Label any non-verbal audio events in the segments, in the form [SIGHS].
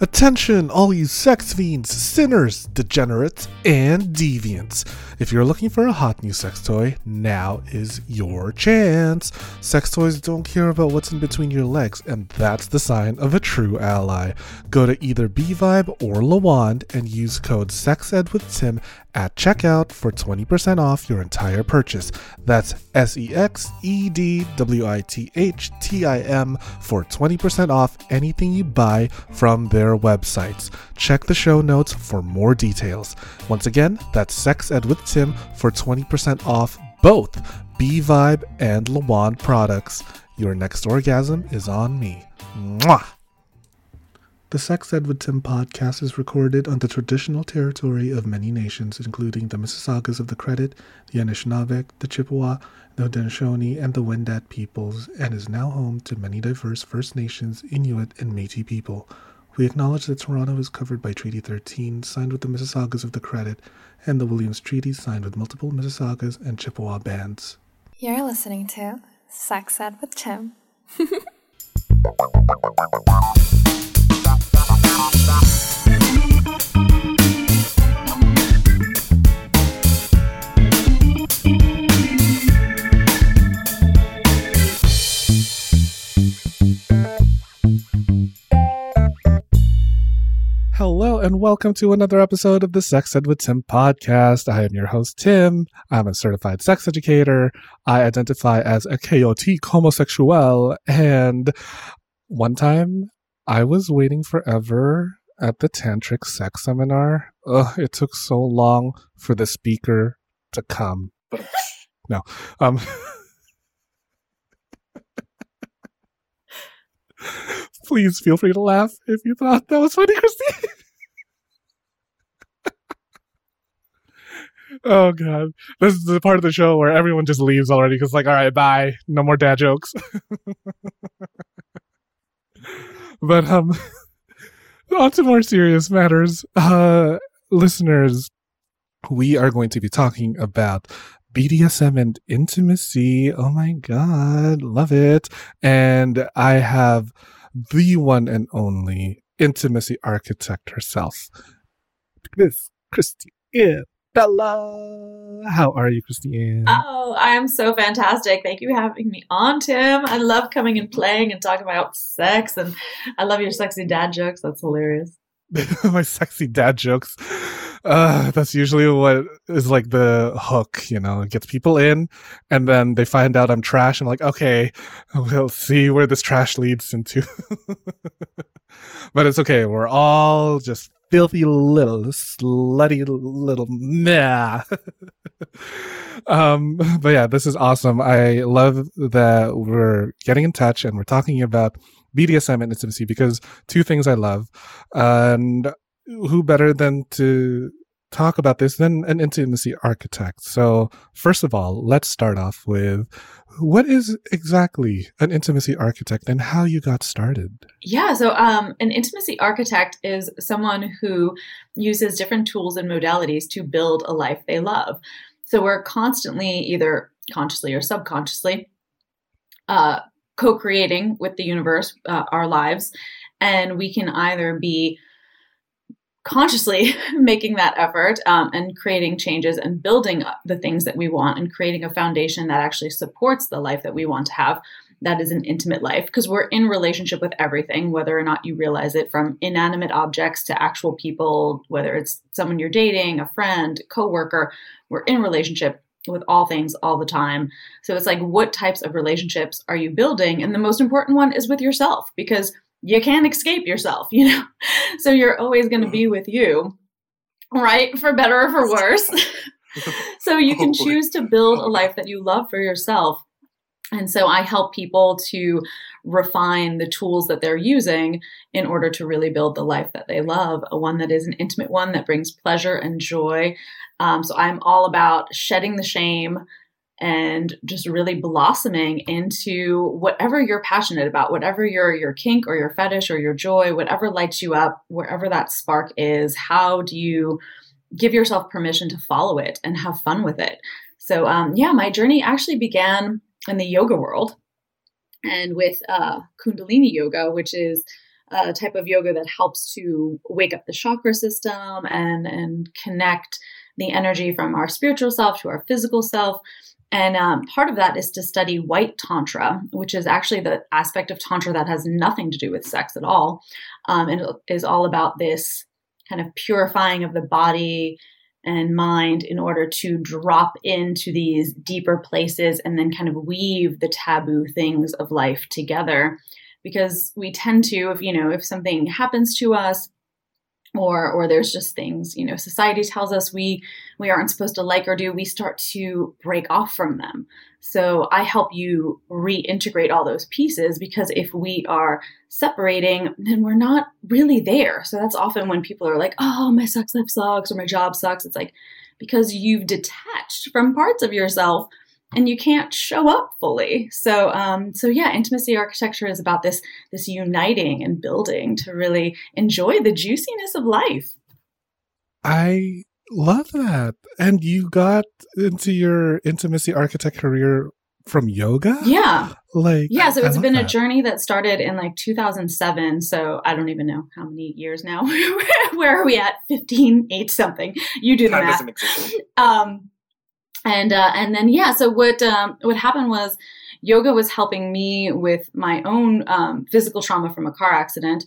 Attention, all you sex fiends, sinners, degenerates, and deviants. If you're looking for a hot new sex toy, now is your chance. Sex toys don't care about what's in between your legs, and that's the sign of a true ally. Go to either BVibe or Le Wand and use code SEXEDWITHTIM at checkout for 20% off your entire purchase. That's S E X E D W I T H T I M for 20% off anything you buy from their websites. Check the show notes for more details. Once again, that's Sex Ed Tim for 20% off both B Vibe and Le Wand products. Your next orgasm is on me. Mwah! The Sex Ed with Tim podcast is recorded on the traditional territory of many nations, including the Mississaugas of the Credit, the Anishinaabe, the Chippewa, the Haudenosaunee, and the Wendat peoples, and is now home to many diverse First Nations, Inuit, and Métis people. We acknowledge that Toronto is covered by Treaty 13, signed with the Mississaugas of the Credit, and the Williams Treaty, signed with multiple Mississaugas and Chippewa bands. You're listening to Sex Ed with Tim. [LAUGHS] Hello and welcome to another episode of the Sex Ed with Tim podcast. I am your host, Tim. I'm a certified sex educator. I identify as a chaotic homosexual. And one time I was waiting forever at the tantric sex seminar. Ugh, it took so long for the speaker to come. no. Um, [LAUGHS] Please feel free to laugh if you thought that was funny, [LAUGHS] Christine. oh god, this is the part of the show where everyone just leaves already because, like, all right, bye, no more dad jokes. [LAUGHS] but um, [LAUGHS] on to more serious matters, uh, listeners. We are going to be talking about BDSM and intimacy. Oh my god, love it! And I have the one and only intimacy architect herself, Miss Christiane Bella. How are you, Christiane? Oh, I am so fantastic. Thank you for having me on, Tim. I love coming and playing and talking about sex, and I love your sexy dad jokes. That's hilarious. [LAUGHS] My sexy dad jokes. Uh, that's usually what is like the hook, you know, it gets people in and then they find out I'm trash. I'm like, okay, we'll see where this trash leads into. [LAUGHS] but it's okay. We're all just filthy little slutty little meh. [LAUGHS] um, but yeah, this is awesome. I love that we're getting in touch and we're talking about BDSM and intimacy because two things I love. And who better than to talk about this than an intimacy architect? So, first of all, let's start off with what is exactly an intimacy architect and how you got started? Yeah, so um, an intimacy architect is someone who uses different tools and modalities to build a life they love. So, we're constantly either consciously or subconsciously uh, co creating with the universe uh, our lives. And we can either be consciously [LAUGHS] making that effort um, and creating changes and building the things that we want and creating a foundation that actually supports the life that we want to have that is an intimate life because we're in relationship with everything whether or not you realize it from inanimate objects to actual people whether it's someone you're dating a friend coworker we're in relationship with all things all the time so it's like what types of relationships are you building and the most important one is with yourself because you can't escape yourself, [LAUGHS] you know? So you're always going to be with you, right? For better or for worse. [LAUGHS] so you can [LAUGHS] choose to build a life that you love for yourself. And so I help people to refine the tools that they're using in order to really build the life that they love, a one that is an intimate one that brings pleasure and joy. Um, so I'm all about shedding the shame, and just really blossoming into whatever you're passionate about, whatever your your kink or your fetish or your joy, whatever lights you up, wherever that spark is, how do you give yourself permission to follow it and have fun with it? So um, yeah, my journey actually began in the yoga world and with uh, Kundalini yoga, which is a type of yoga that helps to wake up the chakra system and and connect the energy from our spiritual self to our physical self. And um, part of that is to study white tantra, which is actually the aspect of tantra that has nothing to do with sex at all, um, and is all about this kind of purifying of the body and mind in order to drop into these deeper places and then kind of weave the taboo things of life together. Because we tend to if you know if something happens to us or or there's just things you know society tells us we we aren't supposed to like or do we start to break off from them. So i help you reintegrate all those pieces because if we are separating then we're not really there. So that's often when people are like oh my sex life sucks or my job sucks. It's like because you've detached from parts of yourself and you can't show up fully. So, um, so yeah, intimacy architecture is about this this uniting and building to really enjoy the juiciness of life. I love that. And you got into your intimacy architect career from yoga? Yeah. Like Yeah, so it's been that. a journey that started in like 2007, so I don't even know how many years now. [LAUGHS] Where are we at? 15, 8 something. You do the Time math. Um and uh, and then yeah so what um, what happened was yoga was helping me with my own um, physical trauma from a car accident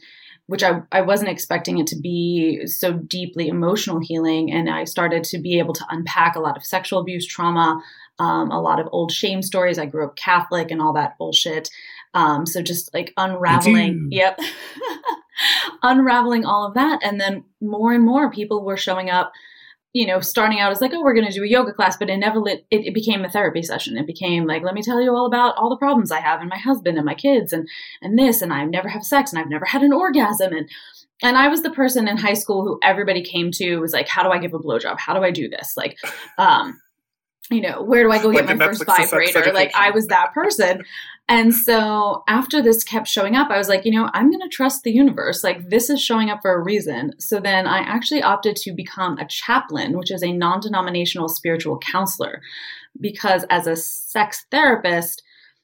which I, I wasn't expecting it to be so deeply emotional healing. And i started to be able to unpack a lot of sexual abuse trauma um, a lot of old shame stories. I grew up catholic and all that bullshit. Um, so just like unraveling yep. [LAUGHS] Unraveling all of that. And then more and more people were showing up you know, starting out as like, oh, we're going to do a yoga class, but it never lit, it, it, became a therapy session. It became like, let me tell you all about all the problems I have and my husband and my kids and, and this, and I never have sex and I've never had an orgasm. And, and I was the person in high school who everybody came to was like, how do I give a blowjob? How do I do this? Like, um, you know, where do I go get like my first vibrator? Like I was that person. And so after this kept showing up, I was like, you know, I'm going to trust the universe. Like this is showing up for a reason. So then I actually opted to become a chaplain, which is a non denominational spiritual counselor. Because as a sex therapist,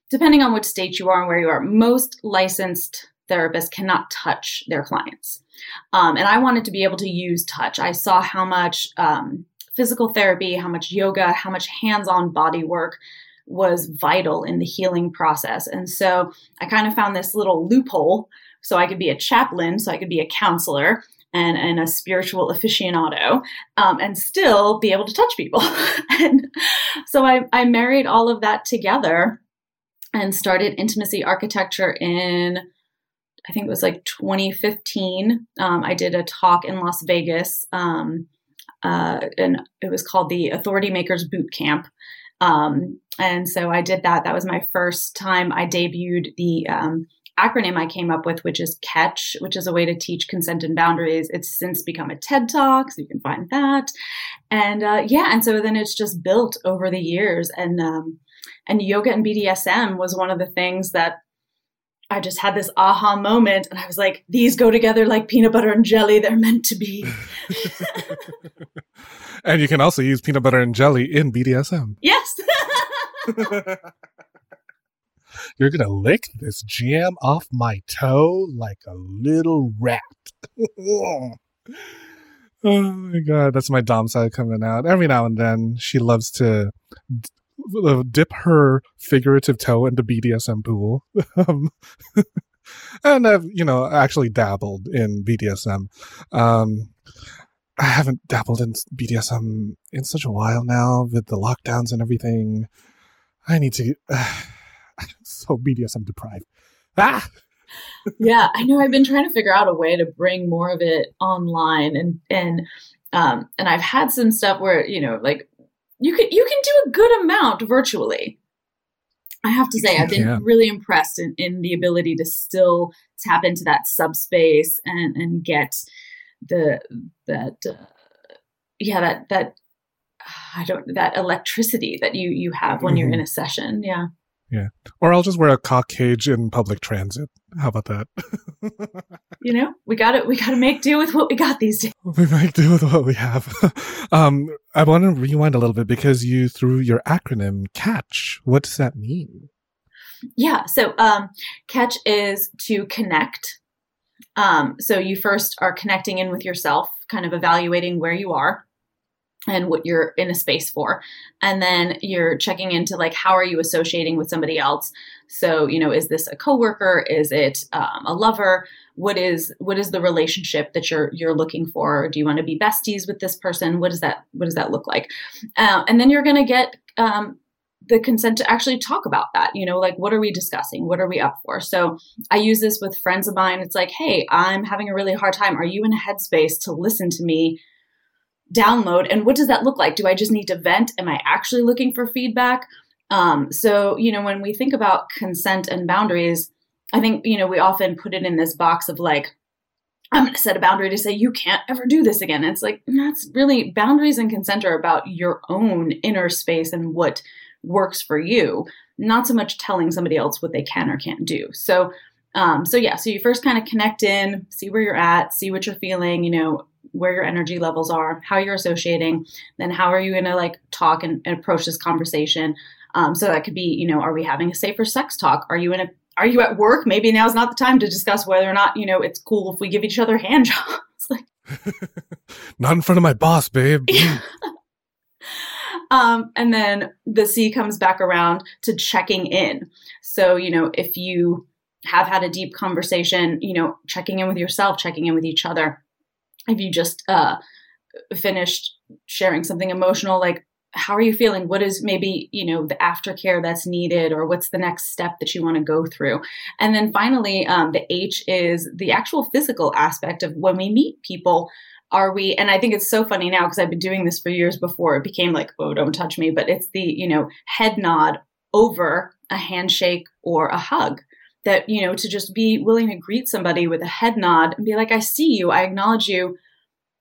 depending on which state you are and where you are, most licensed therapists cannot touch their clients. Um, and I wanted to be able to use touch. I saw how much um, physical therapy, how much yoga, how much hands on body work was vital in the healing process. And so I kind of found this little loophole so I could be a chaplain, so I could be a counselor. And, and a spiritual aficionado, um, and still be able to touch people. [LAUGHS] and so I, I married all of that together and started intimacy architecture in I think it was like 2015. Um, I did a talk in Las Vegas, um, uh, and it was called the Authority Makers Boot Camp. Um, and so I did that. That was my first time I debuted the um, acronym I came up with, which is CATCH, which is a way to teach consent and boundaries. It's since become a TED Talk, so you can find that. And uh, yeah, and so then it's just built over the years. And um, and yoga and BDSM was one of the things that I just had this aha moment, and I was like, "These go together like peanut butter and jelly. They're meant to be." [LAUGHS] and you can also use peanut butter and jelly in BDSM. Yes. [LAUGHS] [LAUGHS] You're gonna lick this jam off my toe like a little rat. oh my god, that's my dom side coming out. Every now and then, she loves to dip her figurative toe into BDSM pool. [LAUGHS] um, [LAUGHS] and I've, you know, actually dabbled in BDSM. Um, I haven't dabbled in BDSM in such a while now with the lockdowns and everything. I need to. Uh, [SIGHS] I'm so BDSM deprived. Ah. yeah, I know. I've been trying to figure out a way to bring more of it online, and and um, and I've had some stuff where you know, like you can you can do a good amount virtually. I have to say, I've been yeah. really impressed in, in the ability to still tap into that subspace and and get the that uh, yeah that that [SIGHS] I don't that electricity that you you have when mm-hmm. you're in a session. Yeah. Yeah. Or I'll just wear a cock cage in public transit. How about that? [LAUGHS] you know, we got it. We got to make do with what we got these days. We make do with what we have. [LAUGHS] um, I want to rewind a little bit because you threw your acronym CATCH. What does that mean? Yeah. So, um, CATCH is to connect Um, so you first are connecting in with yourself, kind of evaluating where you are and what you're in a space for. And then you're checking into like how are you associating with somebody else? So you know is this a coworker? Is it um, a lover? What is what is the relationship that you're you're looking for? Do you want to be besties with this person? What does that what does that look like? Uh, and then you're going to get um, the consent to actually talk about that you know like what are we discussing? What are we up for? So i use this with friends of mine. It's like hey i'm having a really hard time. Are you in a headspace to listen to me download and what does that look like? Do i just need to vent? Am i actually looking for feedback? Um, so you know when we think about consent and boundaries i think you know we often put it in this box of like i'm going to set a boundary to say you can't ever do this again. It's like that's really boundaries and consent are about your own inner space and what works for you not so much telling somebody else what they can or can't do. So um, so yeah so you first kind of connect in see where you're at see what you're feeling you know where your energy levels are, how you're associating, then how are you going to like talk and, and, approach this conversation. Um, so that could be, you know, are we having a safer sex talk? Are you in a are you at work? Maybe now's not the time to discuss whether or not, you know, it's cool if we give each other hand [LAUGHS] jobs. like, [LAUGHS] not in front of my boss, babe. [LAUGHS] um, and then the C comes back around to checking in. So, you know, if you have had a deep conversation, you know, checking in with yourself, checking in with each other if you just uh, finished sharing something emotional, like how are you feeling? What is maybe, you know, the aftercare that's needed or what's the next step that you want to go through? And then finally, um, the H is the actual physical aspect of when we meet people. Are we, and I think it's so funny now because I've been doing this for years before it became like, oh, don't touch me, but it's the, you know, head nod over a handshake or a hug that you know to just be willing to greet somebody with a head nod and be like i see you i acknowledge you.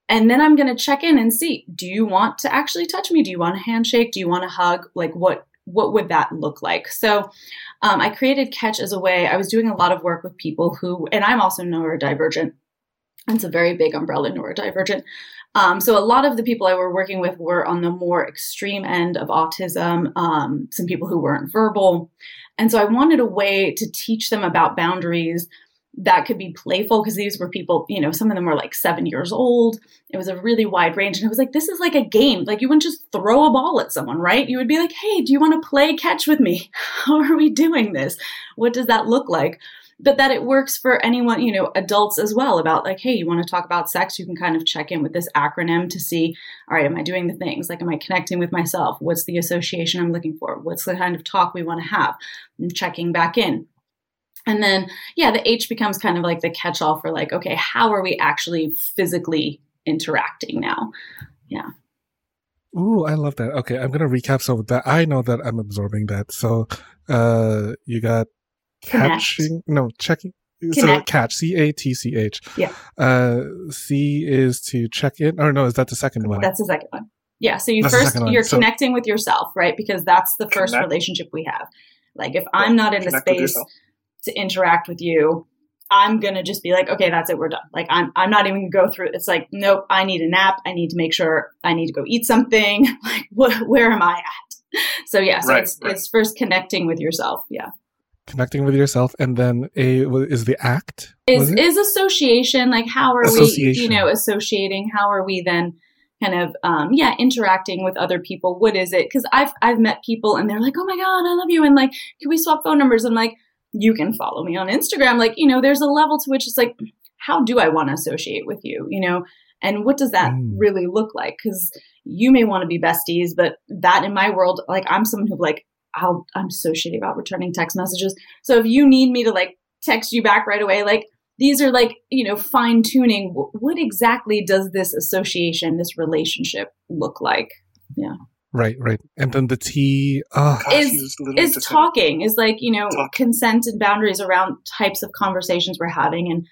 And then i'm going to check in and see do you want to actually touch me? Do you want a handshake? Do you want a hug? Like what what would that look like? So um, i created catch as a way i was doing a lot of work with people who and i'm also neurodivergent. It's a very big umbrella neurodivergent. Um, so a lot of the people I were working with were on the more extreme end of autism, um, some people who weren't verbal. And so I wanted a way to teach them about boundaries that could be playful because these were people, you know, some of them were like seven years old. It was a really wide range. And it was like, this is like a game. Like you wouldn't just throw a ball at someone, right? You would be like, hey, do you want to play catch with me? [LAUGHS] How are we doing this? What does that look like? But that it works for anyone, you know, adults as well about like, hey, you want to talk about sex? You can kind of check in with this acronym to see, all right, am I doing the things? Like, am I connecting with myself? What's the association I'm looking for? What's the kind of talk we want to have? And checking back in. And then, yeah, the H becomes kind of like the catch all for like, okay, how are we actually physically interacting now? Yeah. Ooh, I love that. Okay, I'm gonna recap some of that. I know that I'm absorbing that. So, uh, you got catching no checking so catch c a t c h. Yeah. Uh c is to check in or no is that the second one? That's the second one. Yeah so you that's first you're so, connecting with yourself right because that's the first connect. relationship we have. Like if i'm not in the space to interact with you i'm gonna just be like okay that's it we're done. Like i'm, I'm not even gonna go through it's like nope i need a nap i need to make sure i need to go eat something. [LAUGHS] Like what, where am i at? So yeah so right, it's right. it's first connecting with yourself yeah connecting with yourself and then a is the act? Is is association like how are we you know associating? How are we then kind of um yeah interacting with other people? What is it? Because i've i've met people and they're like oh my god i love you and like can we swap phone numbers? I'm like you can follow me on instagram. Like you know there's a level to which it's like how do i want to associate with you you know? And what does that mm. really look like? Because you may want to be besties but that in my world like i'm someone who like I'll, I'm so shitty about returning text messages. So if you need me to like text you back right away, like these are like, you know, fine tuning. What exactly does this association, this relationship look like? Yeah. Right, right. And then the T uh, is, is talking, is like, you know, Talk. consent and boundaries around types of conversations we're having and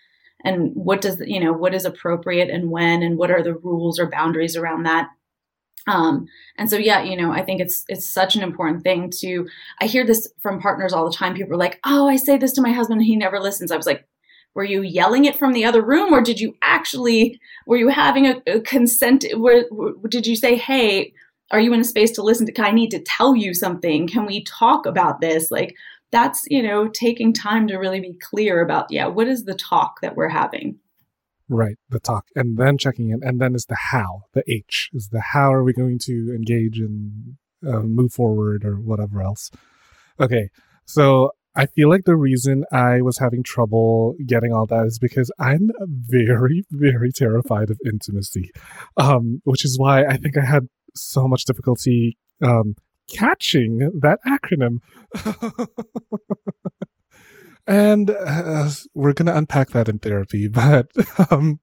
and what does you know what is appropriate and when and what are the rules or boundaries around that um, and so, yeah, you know, I think it's it's such an important thing to. I hear this from partners all the time. People are like, "Oh, I say this to my husband, and he never listens." I was like, "Were you yelling it from the other room, or did you actually? Were you having a, a consent? Did you say, "Hey, are you in a space to listen to? I need to tell you something. Can we talk about this?" Like that's, you know, taking time to really be clear about, yeah, what is the talk that we're having? Right, the talk, and then checking in, and then is the how. The H is the how are we going to engage and uh, move forward or whatever else. Okay, so I feel like the reason I was having trouble getting all that is because I'm very, very terrified of intimacy, um, which is why I think I had so much difficulty um, catching that acronym. [LAUGHS] and uh, we're going to unpack that in therapy. [LAUGHS] But um,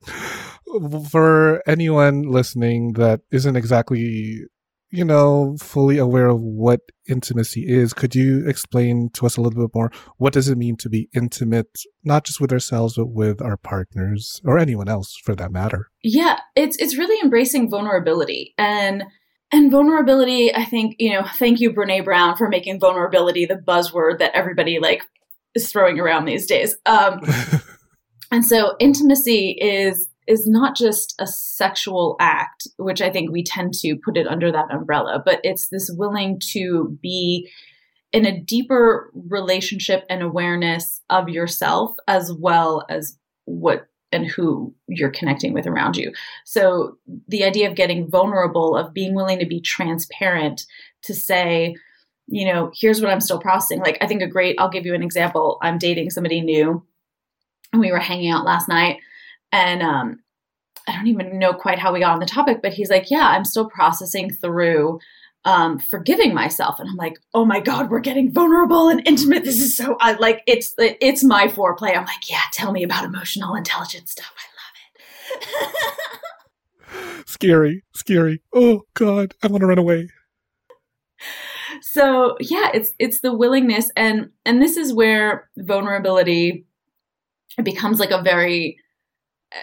for anyone listening that isn't exactly, you know, fully aware of what intimacy is, could you explain to us a little bit more? What does it mean to be intimate, not just with ourselves, but with our partners or anyone else for that matter? Yeah, it's it's really embracing vulnerability and and vulnerability, I think, you know, thank you, Brene Brown, for making vulnerability the buzzword that everybody like is throwing around these days. Um, [LAUGHS] and so intimacy is is not just a sexual act, which I think we tend to put it under that umbrella, but it's this willing to be in a deeper relationship and awareness of yourself as well as what and who you're connecting with around you. So the idea of getting vulnerable, of being willing to be transparent, to say, you know, here's what I'm still processing. Like, I think a great, I'll give you an example. I'm dating somebody new, and we were hanging out last night, and um, I don't even know quite how we got on the topic, but he's like, yeah, I'm still processing through um, forgiving myself. And I'm like, oh my God, we're getting vulnerable and intimate. This is so, I like, it's, it's my foreplay. I'm like, yeah, tell me about emotional intelligence stuff. I love it. [LAUGHS] scary, scary. Oh God, I want to run away. So yeah, it's, it's the willingness. And, and this is where vulnerability becomes like a very, eh,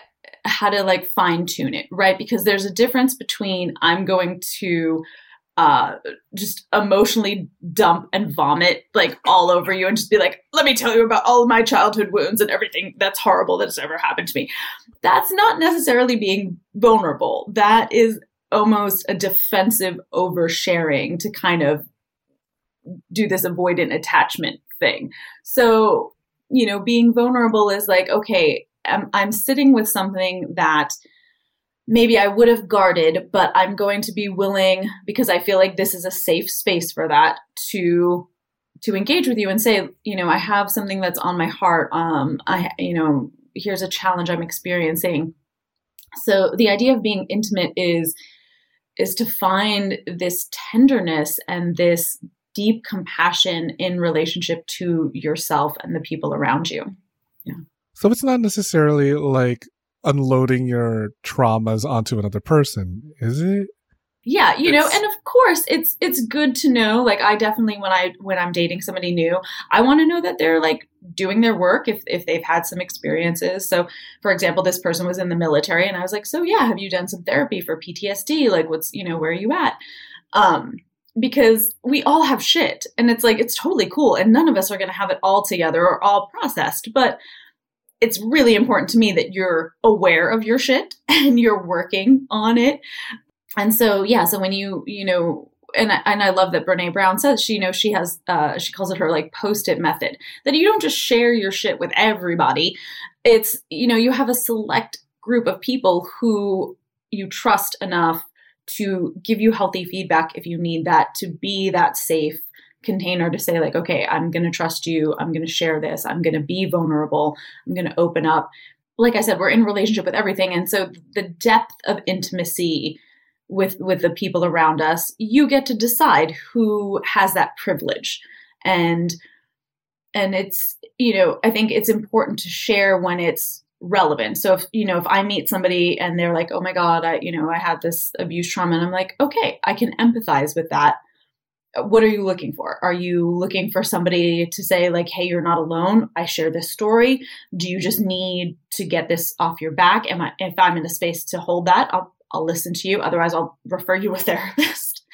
how to like fine tune it, right? Because there's a difference between I'm going to uh, just emotionally dump and vomit like all over you and just be like, let me tell you about all of my childhood wounds and everything that's horrible that's ever happened to me. That's not necessarily being vulnerable. That is almost a defensive oversharing to kind of do this avoidant attachment thing. So, you know, being vulnerable is like, okay, I'm, I'm sitting with something that maybe I would have guarded, but I'm going to be willing because I feel like this is a safe space for that to to engage with you and say, you know, I have something that's on my heart. Um, I, you know, here's a challenge I'm experiencing. So the idea of being intimate is is to find this tenderness and this deep compassion in relationship to yourself and the people around you. Yeah. So it's not necessarily like unloading your traumas onto another person, is it? Yeah, you know, and of course it's it's good to know like I definitely when I when I'm dating somebody new, I want to know that they're like doing their work if if they've had some experiences. So, for example, this person was in the military and I was like, "So, yeah, have you done some therapy for PTSD? Like what's, you know, where are you at?" Um because we all have shit and it's like it's totally cool and none of us are going to have it all together or all processed, but it's really important to me that you're aware of your shit [LAUGHS] and you're working on it. And so, yeah, so when you, you know, and I, and I love that Brene Brown says she, you know, she has, uh, she calls it her like post it method that you don't just share your shit with everybody. It's, you know, you have a select group of people who you trust enough to give you healthy feedback if you need that to be that safe container to say like okay i'm going to trust you. I'm going to share this. I'm going to be vulnerable. I'm going to open up. Like i said we're in relationship with everything and so the depth of intimacy with with the people around us you get to decide who has that privilege. And and it's you know i think it's important to share when it's relevant so if you know if i meet somebody and they're like oh my god i you know i had this abuse trauma and i'm like okay i can empathize with that what are you looking for? Are you looking for somebody to say, like, hey, you're not alone? I share this story. Do you just need to get this off your back? Am I, if I'm in a space to hold that, I'll, I'll listen to you. Otherwise, I'll refer you a [LAUGHS] therapist.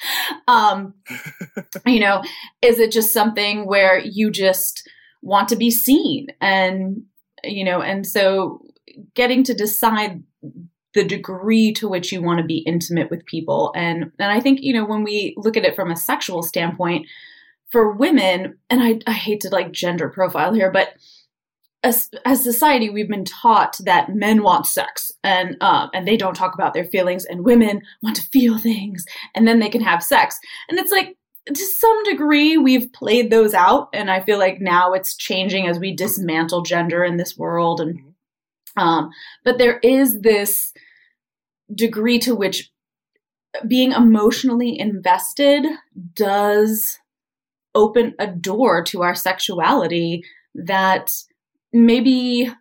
um, [LAUGHS] you know, is it just something where you just want to be seen? And, you know, and so getting to decide the degree to which you want to be intimate with people. And and I think, you know, when we look at it from a sexual standpoint, for women, and I, I hate to like gender profile here, but as, as society, we've been taught that men want sex and um, and they don't talk about their feelings, and women want to feel things, and then they can have sex. And it's like to some degree, we've played those out, and I feel like now it's changing as we dismantle gender in this world. And um, but there is this degree to which being emotionally invested does open a door to our sexuality that maybe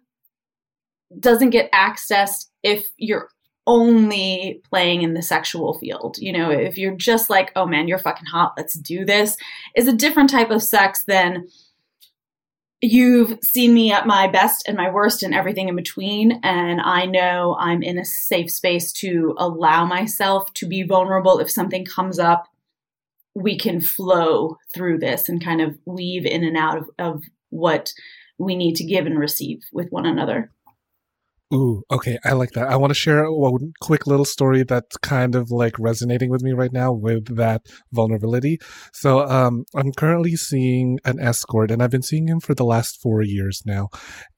doesn't get accessed if you're only playing in the sexual field. You know, if you're just like, oh man, you're fucking hot, let's do this, is a different type of sex than you've seen me at my best and my worst and everything in between. And I know I'm in a safe space to allow myself to be vulnerable. If something comes up, we can flow through this and kind of weave in and out of, of what we need to give and receive with one another. Ooh, okay, I like that. I want to share one quick little story that's kind of like resonating with me right now with that vulnerability. So, um, I'm currently seeing an escort, and I've been seeing him for the last four years now.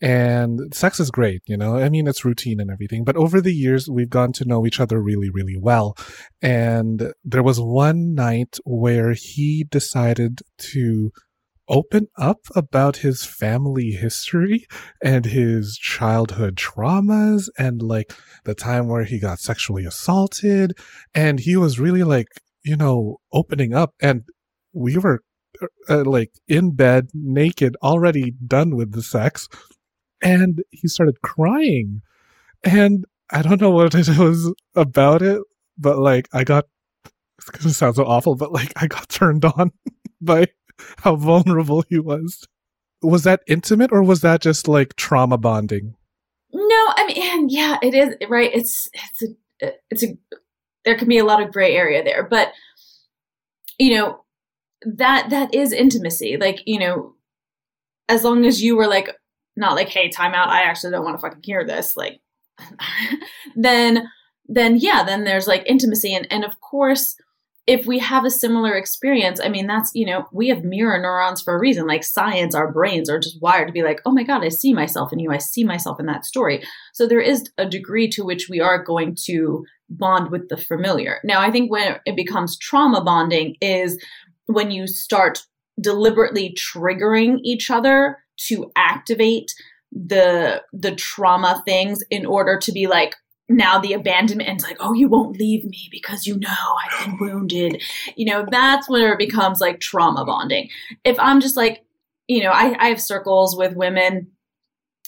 And sex is great, you know. I mean, it's routine and everything, but over the years, we've gotten to know each other really, really well. And there was one night where he decided to open up about his family history and his childhood traumas and like the time where he got sexually assaulted. And he was really like you know opening up. And we were uh, uh like in bed naked already done with the sex. And he started crying. And i don't know what it was about it but like i got it's gonna sound so awful but like i got turned on [LAUGHS] by [LAUGHS] how vulnerable he was. Was that intimate or was that just like trauma bonding? No, I mean, yeah, it is right. It's it's a it's a there can be a lot of gray area there, but you know that that is intimacy. Like you know, as long as you were like not like, hey, time out. I actually don't want to fucking hear this. Like, [LAUGHS] then then yeah, then there's like intimacy, and and of course if we have a similar experience, I mean, that's, you know, we have mirror neurons for a reason. Like science, our brains are just wired to be like, oh my God, I see myself in you. I see myself in that story. So there is a degree to which we are going to bond with the familiar. Now, I think when it becomes trauma bonding is when you start deliberately triggering each other to activate the the trauma things in order to be like now the abandonment and like, oh, you won't leave me because you know I've been wounded. You know, that's where it becomes like trauma bonding. If I'm just like, you know, I, I have circles with women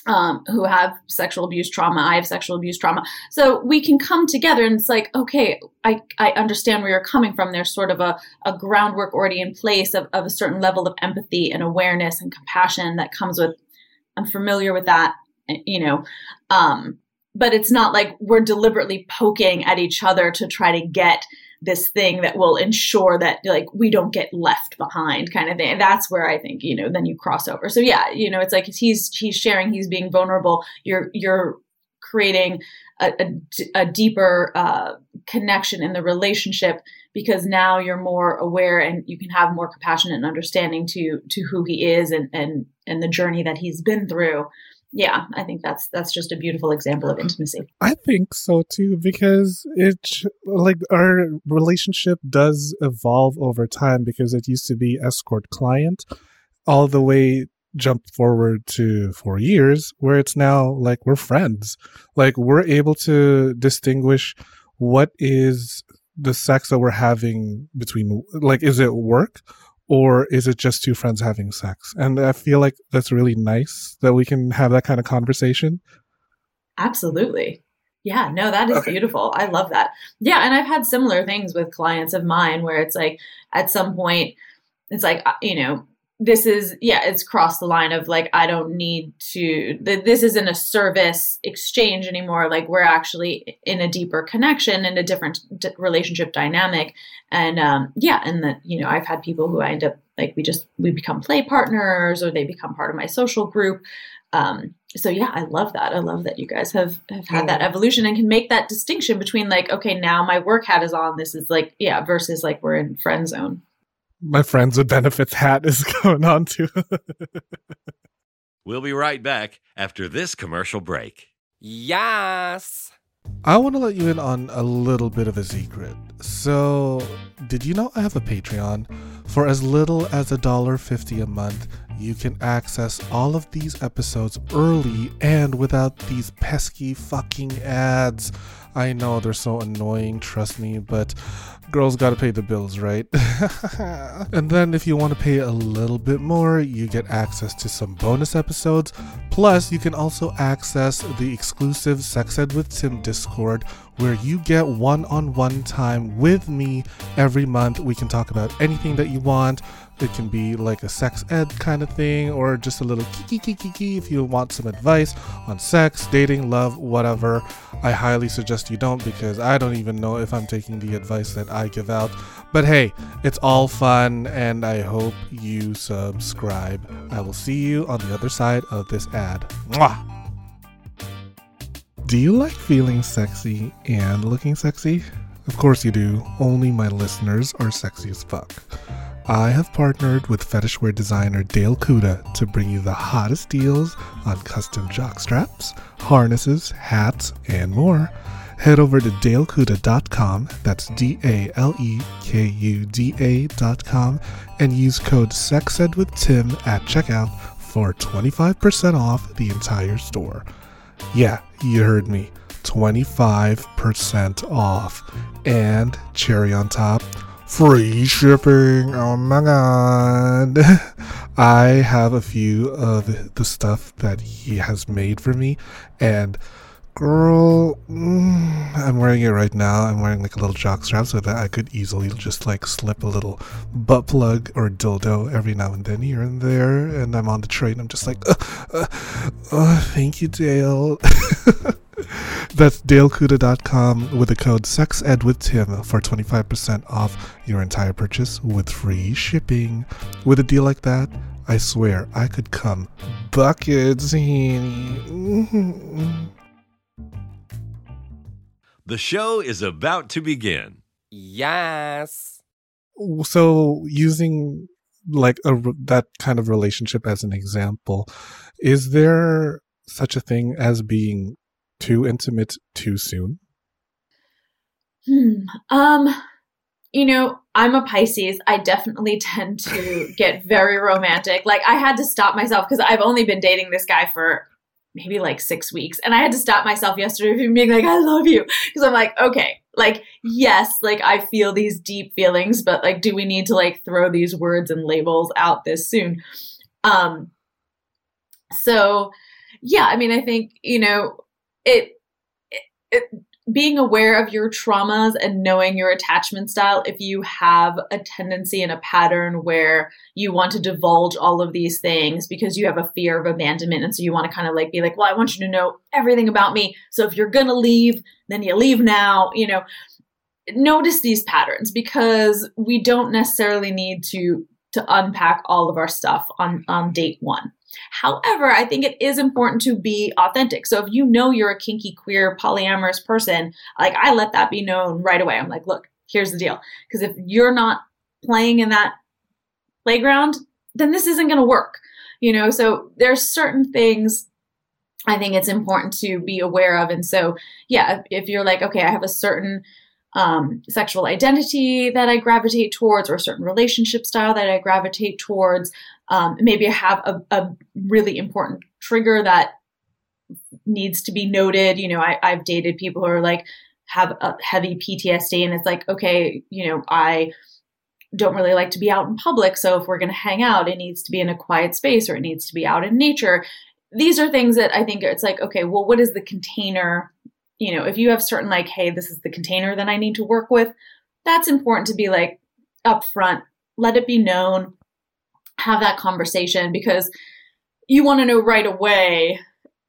um, who have sexual abuse trauma. I have sexual abuse trauma. So we can come together and it's like, okay, I, I understand where you're coming from. There's sort of a, a groundwork already in place of, of a certain level of empathy and awareness and compassion that comes with, I'm familiar with that, you know. Um, but it's not like we're deliberately poking at each other to try to get this thing that will ensure that like we don't get left behind kind of thing. And that's where i think you know then you cross over. So yeah you know it's like he's he's sharing he's being vulnerable you're you're creating a, a, a deeper uh, connection in the relationship because now you're more aware and you can have more compassion and understanding to to who he is and and and the journey that he's been through yeah, I think that's that's just a beautiful example of intimacy. I think so too because it like our relationship does evolve over time because it used to be escort client all the way jump forward to 4 years where it's now like we're friends. Like we're able to distinguish what is the sex that we're having between like is it work or is it just two friends having sex? And I feel like that's really nice that we can have that kind of conversation. Absolutely. Yeah, no, that is okay. beautiful. I love that. Yeah, and I've had similar things with clients of mine where it's like at some point it's like uh, you know, this is yeah it's crossed the line of like i don't need to this isn't a service exchange anymore. Like we're actually in a deeper connection and a different d- relationship dynamic. And um yeah and that you know i've had people who i end up like we just we become play partners or they become part of my social group. Um so yeah i love that. I love that you guys have have had that evolution and can make that distinction between like okay now my work hat is on. This is like yeah versus like we're in friend zone My friends with benefits hat is [LAUGHS] going on too. We'll be right back after this commercial break. Yes. I want to let you in on a little bit of a secret. So, did you know I have a Patreon? For as little as a dollar fifty a month, you can access all of these episodes early and without these pesky fucking ads. I know they're so annoying, trust me, but girls gotta pay the bills, right? [LAUGHS] and then if you want to pay a little bit more, you get access to some bonus episodes. Plus, you can also access the exclusive Sex Ed with Tim Discord where you get one on one time with me every month. We can talk about anything that you want. It can be like a sex ed kind of thing, or just a little kiki kiki kiki if you want some advice on sex, dating, love, whatever. I highly suggest you don't because I don't even know if I'm taking the advice that I give out. But hey, it's all fun, and I hope you subscribe. I will see you on the other side of this ad. Mwah! Do you like feeling sexy and looking sexy? Of course you do. Only my listeners are sexy as fuck. I have partnered with fetishwear designer Dale Kuda to bring you the hottest deals on custom jock straps, harnesses, hats, and more. Head over to dalekuda.com, that's D A L E K U D A.com, and use code SEXEDWITHTIM at checkout for 25% off the entire store. Yeah, you heard me. 25% off. And cherry on top, free shipping. Oh my god. [LAUGHS] I have a few of the stuff that he has made for me, and girl, mm, I'm wearing it right now. I'm wearing like a little jock strap so that I could easily just like slip a little butt plug or dildo every now and then here and there. And I'm on the train. I'm just like, uh, uh, uh, thank you, Dale. [LAUGHS] That's dalekuda.com with the code SEXEDWITHTIM for 25% off your entire purchase with free shipping. With a deal like that, I swear I could come buckets. [LAUGHS] The show is about to begin. Yes. So, using like a, that kind of relationship as an example, is there such a thing as being too intimate too soon? Hmm. Um, you know, I'm a Pisces. I definitely [LAUGHS] tend to get very romantic. Like I had to stop myself because I've only been dating this guy for maybe like six weeks, and I had to stop myself yesterday from being like, "I love you," because I'm like, okay, like yes, like I feel these deep feelings, but like, do we need to like throw these words and labels out this soon? Um. So, yeah, I mean, I think you know it, it, it being aware of your traumas and knowing your attachment style if you have a tendency and a pattern where you want to divulge all of these things because you have a fear of abandonment and so you want to kind of like be like well i want you to know everything about me so if you're gonna leave then you leave now you know? Notice these patterns because we don't necessarily need to to unpack all of our stuff on on date one However, I think it is important to be authentic. So if you know you're a kinky, queer, polyamorous person, like I let that be known right away. I'm like, look, here's the deal. Because if you're not playing in that playground, then this isn't going to work. You know, so there's certain things I think it's important to be aware of. And so, yeah, if, you're like, okay, I have a certain um, sexual identity that I gravitate towards, or a certain relationship style that I gravitate towards, um, maybe I have a, a, really important trigger that needs to be noted. You know, I, I've dated people who are like have a heavy PTSD, and it's like, okay, you know, I don't really like to be out in public. So if we're going to hang out, it needs to be in a quiet space or it needs to be out in nature. These are things that I think it's like, okay, well, what is the container? You know, if you have certain like, hey, this is the container that I need to work with, that's important to be like upfront, let it be known have that conversation because you want to know right away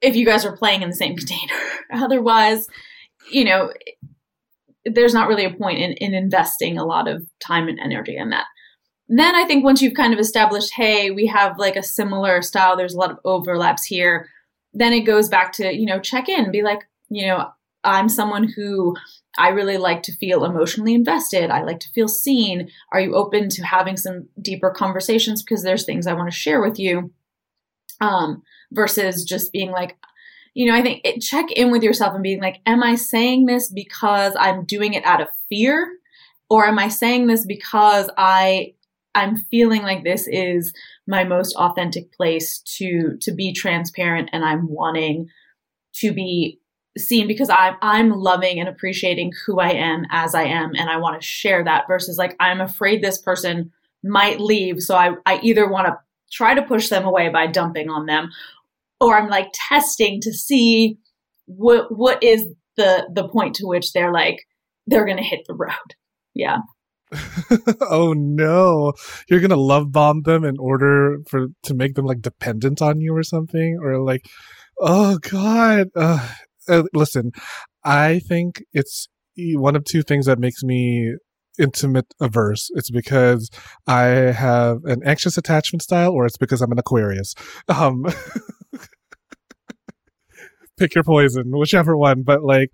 if you guys are playing in the same [LAUGHS] container. Otherwise, you know, there's not really a point in, in investing a lot of time and energy in that. Then I think once you've kind of established, hey, we have like a similar style, there's a lot of overlaps here, then it goes back to, you know, check in, be like, you know, I'm someone who I really like to feel emotionally invested. I like to feel seen. Are you open to having some deeper conversations because there's things I want to share with you? Um, versus just being like, you know, I think it, check in with yourself and being like, am I saying this because I'm doing it out of fear? Or am I saying this because I I'm feeling like this is my most authentic place to to be transparent and I'm wanting to be seen because I'm I'm loving and appreciating who I am as I am and I want to share that versus like I'm afraid this person might leave so I I either want to try to push them away by dumping on them or I'm like testing to see what what is the the point to which they're like they're going to hit the road. Yeah. [LAUGHS] oh no you're gonna love bomb them in order for to make them like dependent on you or something or like oh god uh, uh, listen i think it's one of two things that makes me intimate averse. It's because i have an anxious attachment style or it's because i'm an aquarius. Um [LAUGHS] pick your poison whichever one but like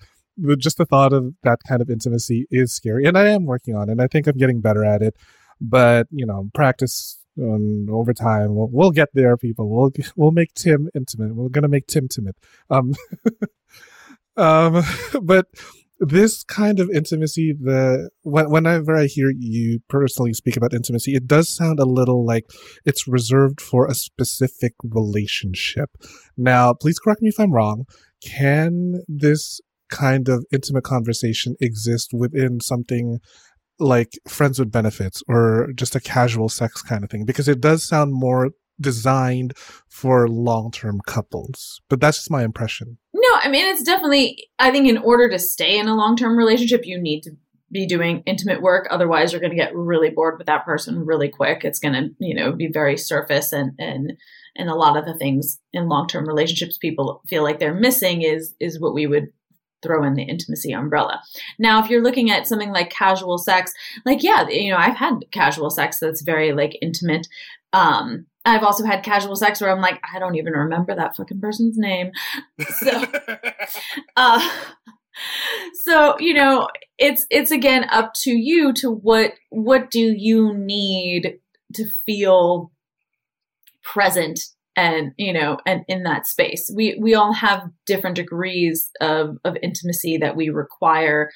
just the thought of that kind of intimacy is scary and i am working on it and i think i'm getting better at it but you know practice um, over time we'll, we'll get there people. We'll we'll make tim intimate. We're gonna make tim timid. Um [LAUGHS] um [LAUGHS] but this kind of intimacy the when, whenever i hear you personally speak about intimacy it does sound a little like it's reserved for a specific relationship. Now please correct me if i'm wrong. Can this kind of intimate conversation exist within something like friends with benefits or just a casual sex kind of thing because it does sound more designed for long-term couples but that's just my impression. No i mean it's definitely i think in order to stay in a long-term relationship you need to be doing intimate work otherwise you're going to get really bored with that person really quick. It's going to you know be very surface and and and a lot of the things in long-term relationships people feel like they're missing is is what we would throw in the intimacy umbrella. Now, if you're looking at something like casual sex, like, yeah, you know, I've had casual sex that's very like intimate. Um, I've also had casual sex where I'm like, I don't even remember that fucking person's name. So, [LAUGHS] uh, so you know, it's it's again up to you to what what do you need to feel present and you know and in that space. We we all have different degrees of of intimacy that we require.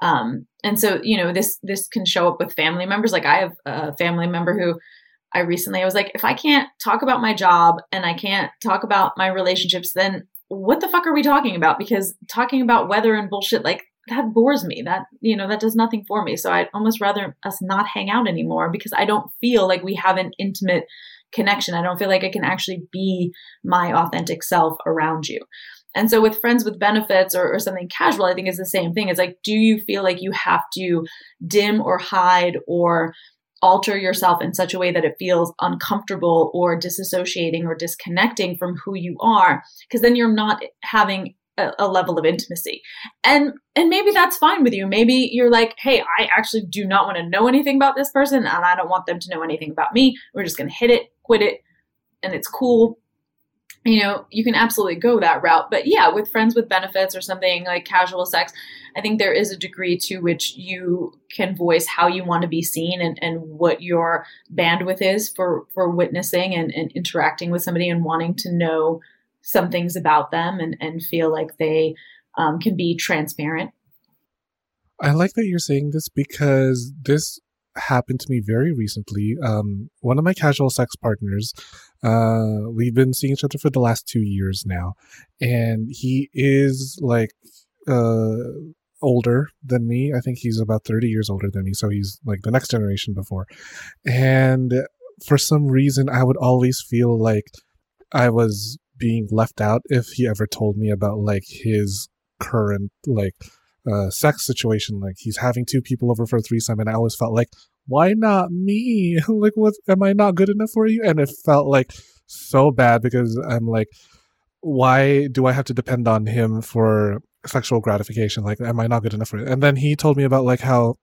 Um and so you know this this can show up with family members. Like i have a family member who i recently i was like if i can't talk about my job and i can't talk about my relationships then what the fuck are we talking about? Because talking about weather and bullshit like that bores me. That you know that does nothing for me. So i'd almost rather us not hang out anymore because i don't feel like we have an intimate connection. I don't feel like I can actually be my authentic self around you. And so with friends with benefits or, or something casual, I think is the same thing. It's like, do you feel like you have to dim or hide or alter yourself in such a way that it feels uncomfortable or disassociating or disconnecting from who you are? Because then you're not having a, level of intimacy. And and maybe that's fine with you. Maybe you're like, "Hey, I actually do not want to know anything about this person and I don't want them to know anything about me. We're just going to hit it quit it and it's cool you know you can absolutely go that route but yeah with friends with benefits or something like casual sex i think there is a degree to which you can voice how you want to be seen and, and what your bandwidth is for for witnessing and, and interacting with somebody and wanting to know some things about them and, and feel like they um, can be transparent i like that you're saying this because this happened to me very recently. Um, one of my casual sex partners, uh, we've been seeing each other for the last two years now, and he is like uh, older than me. I think he's about 30 years older than me, so he's like the next generation before. And for some reason, I would always feel like I was being left out if he ever told me about like his current like uh, sex situation. Like he's having two people over for a threesome, and I always felt like, why not me? [LAUGHS] like, what? Am I not good enough for you? And it felt like so bad because I'm like, why do I have to depend on him for sexual gratification? Like, am I not good enough for it? And then he told me about like how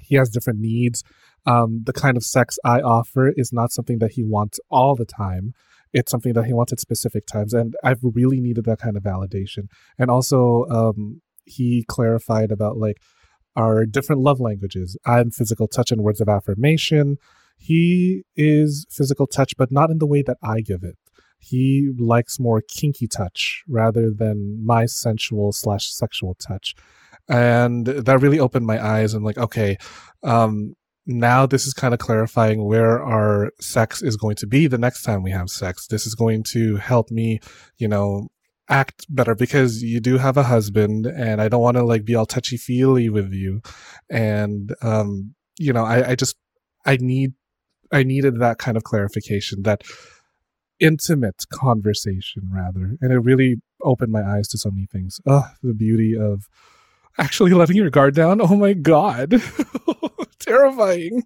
he has different needs. Um, the kind of sex I offer is not something that he wants all the time. It's something that he wants at specific times, and I've really needed that kind of validation. And also, um, he clarified about like our different love languages. I'm physical touch and words of affirmation. He is physical touch, but not in the way that I give it. He likes more kinky touch rather than my sensual slash sexual touch. And that really opened my eyes and like, okay, um, now this is kind of clarifying where our sex is going to be the next time we have sex. This is going to help me, you know, act better because you do have a husband and I don't want to like be all touchy feely with you. And, um, you know, I, I just, I need, I needed that kind of clarification, that intimate conversation rather. And it really opened my eyes to so many things. Oh, the beauty of actually [LAUGHS] letting your guard down. Oh my God. [LAUGHS] [LAUGHS] Terrifying.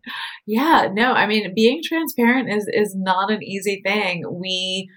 Yeah, no, I mean, being transparent is, is not an easy thing. We,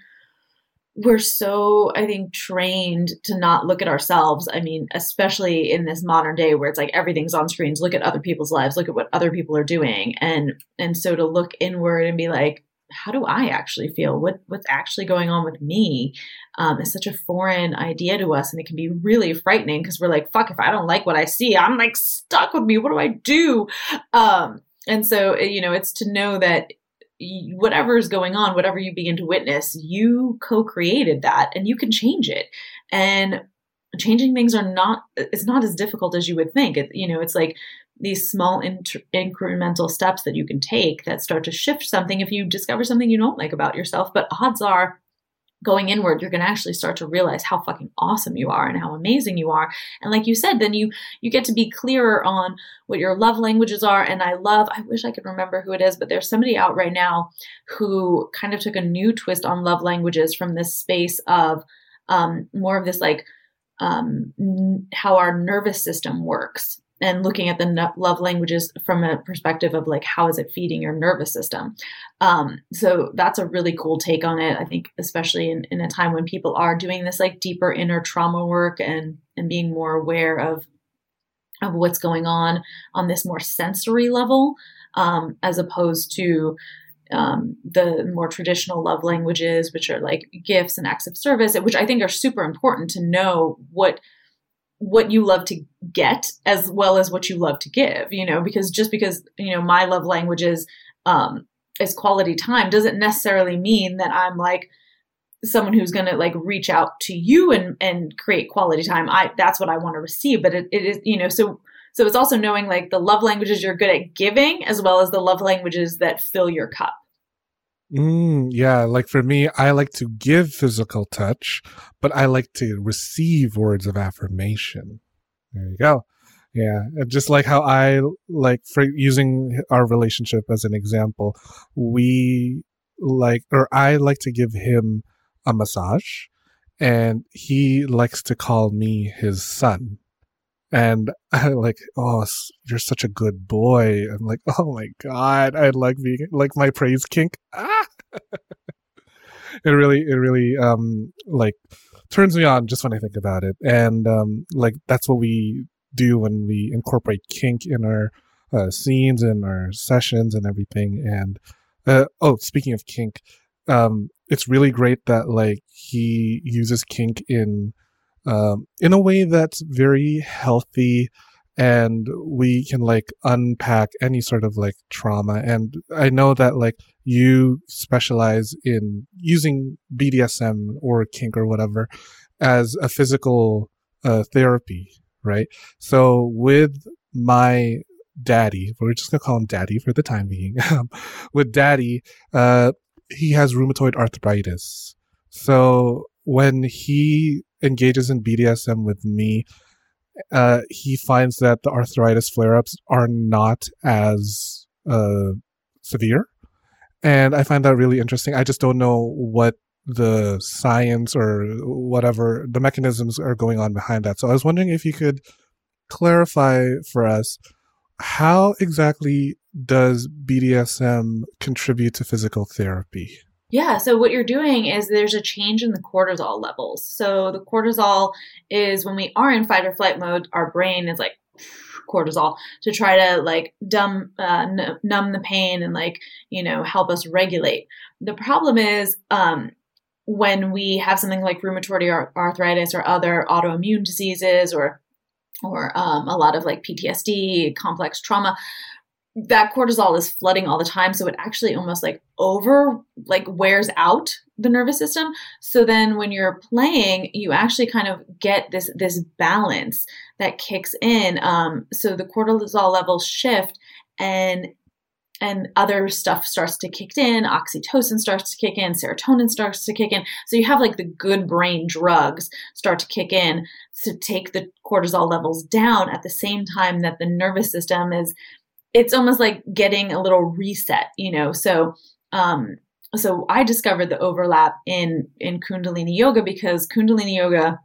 we're so i think trained to not look at ourselves i mean especially in this modern day where it's like everything's on screens look at other people's lives look at what other people are doing and and so to look inward and be like how do i actually feel what what's actually going on with me um, is such a foreign idea to us and it can be really frightening because we're like fuck if i don't like what i see i'm like stuck with me what do i do um, and so you know it's to know that whatever is going on, whatever you begin to witness, you co-created that and you can change it. And changing things are not it's not as difficult as you would think. It, you know, it's like these small inter- incremental steps that you can take that start to shift something if you discover something you don't like about yourself, but odds are going inward you're going to actually start to realize how fucking awesome you are and how amazing you are. And like you said then you you get to be clearer on what your love languages are and i love i wish i could remember who it is but there's somebody out right now who kind of took a new twist on love languages from this space of um, more of this like um, n- how our nervous system works and looking at the love languages from a perspective of like how is it feeding your nervous system? Um, so that's a really cool take on it i think especially in, in a time when people are doing this like deeper inner trauma work and and being more aware of of what's going on on this more sensory level um, as opposed to um, the more traditional love languages, which are like gifts and acts of service, which I think are super important to know what what you love to get as well as what you love to give, you know, because just because, you know, my love language is, um, is quality time doesn't necessarily mean that I'm like someone who's going to like reach out to you and, and create quality time. I, that's what I want to receive, but it, it is, you know, so, so it's also knowing like the love languages you're good at giving as well as the love languages that fill your cup. Mm, yeah, like for me, I like to give physical touch, but I like to receive words of affirmation. There you go. Yeah, just like how I like for using our relationship as an example, we like, or I like to give him a massage, and he likes to call me his son. And [LAUGHS] I like, oh, you're such a good boy. I'm like, [LAUGHS] oh my god, I like being like my praise kink. Ah, [LAUGHS] it really, it really, um, like turns me on just when I think about it. And um, like that's what we do when we incorporate kink in our uh, scenes and our sessions and everything. And uh, oh, speaking of kink, um, it's really great that like he uses kink in um, in a way that's very healthy and we can like unpack any sort of like trauma. And I know that like you specialize in using BDSM or kink or whatever as a physical uh, therapy, right? So with my daddy, we're just gonna call him daddy for the time being. [LAUGHS] with daddy, uh, he has rheumatoid arthritis. So when he engages in BDSM with me, uh, he finds that the arthritis flare ups are not as uh, severe. And I find that really interesting. I just don't know what the science or whatever the mechanisms are going on behind that. So I was wondering if you could clarify for us how exactly does BDSM contribute to physical therapy? Yeah, so what you're doing is there's a change in the cortisol levels. So the cortisol is when we are in fight or flight mode, our brain is like [SNIFFS] cortisol to try to like dumb, uh, n- numb the pain and like you know help us regulate. The problem is um, when we have something like rheumatoid arthritis or other autoimmune diseases or or um, a lot of like PTSD, complex trauma, that cortisol is flooding all the time so it actually almost like over like wears out the nervous system. So then when you're playing you actually kind of get this this balance that kicks in um, so the cortisol levels shift and and other stuff starts to kick in oxytocin starts to kick in serotonin starts to kick in. So you have like the good brain drugs start to kick in to take the cortisol levels down at the same time that the nervous system is it's almost like getting a little reset, you know. So um so I discovered the overlap in in Kundalini yoga because Kundalini yoga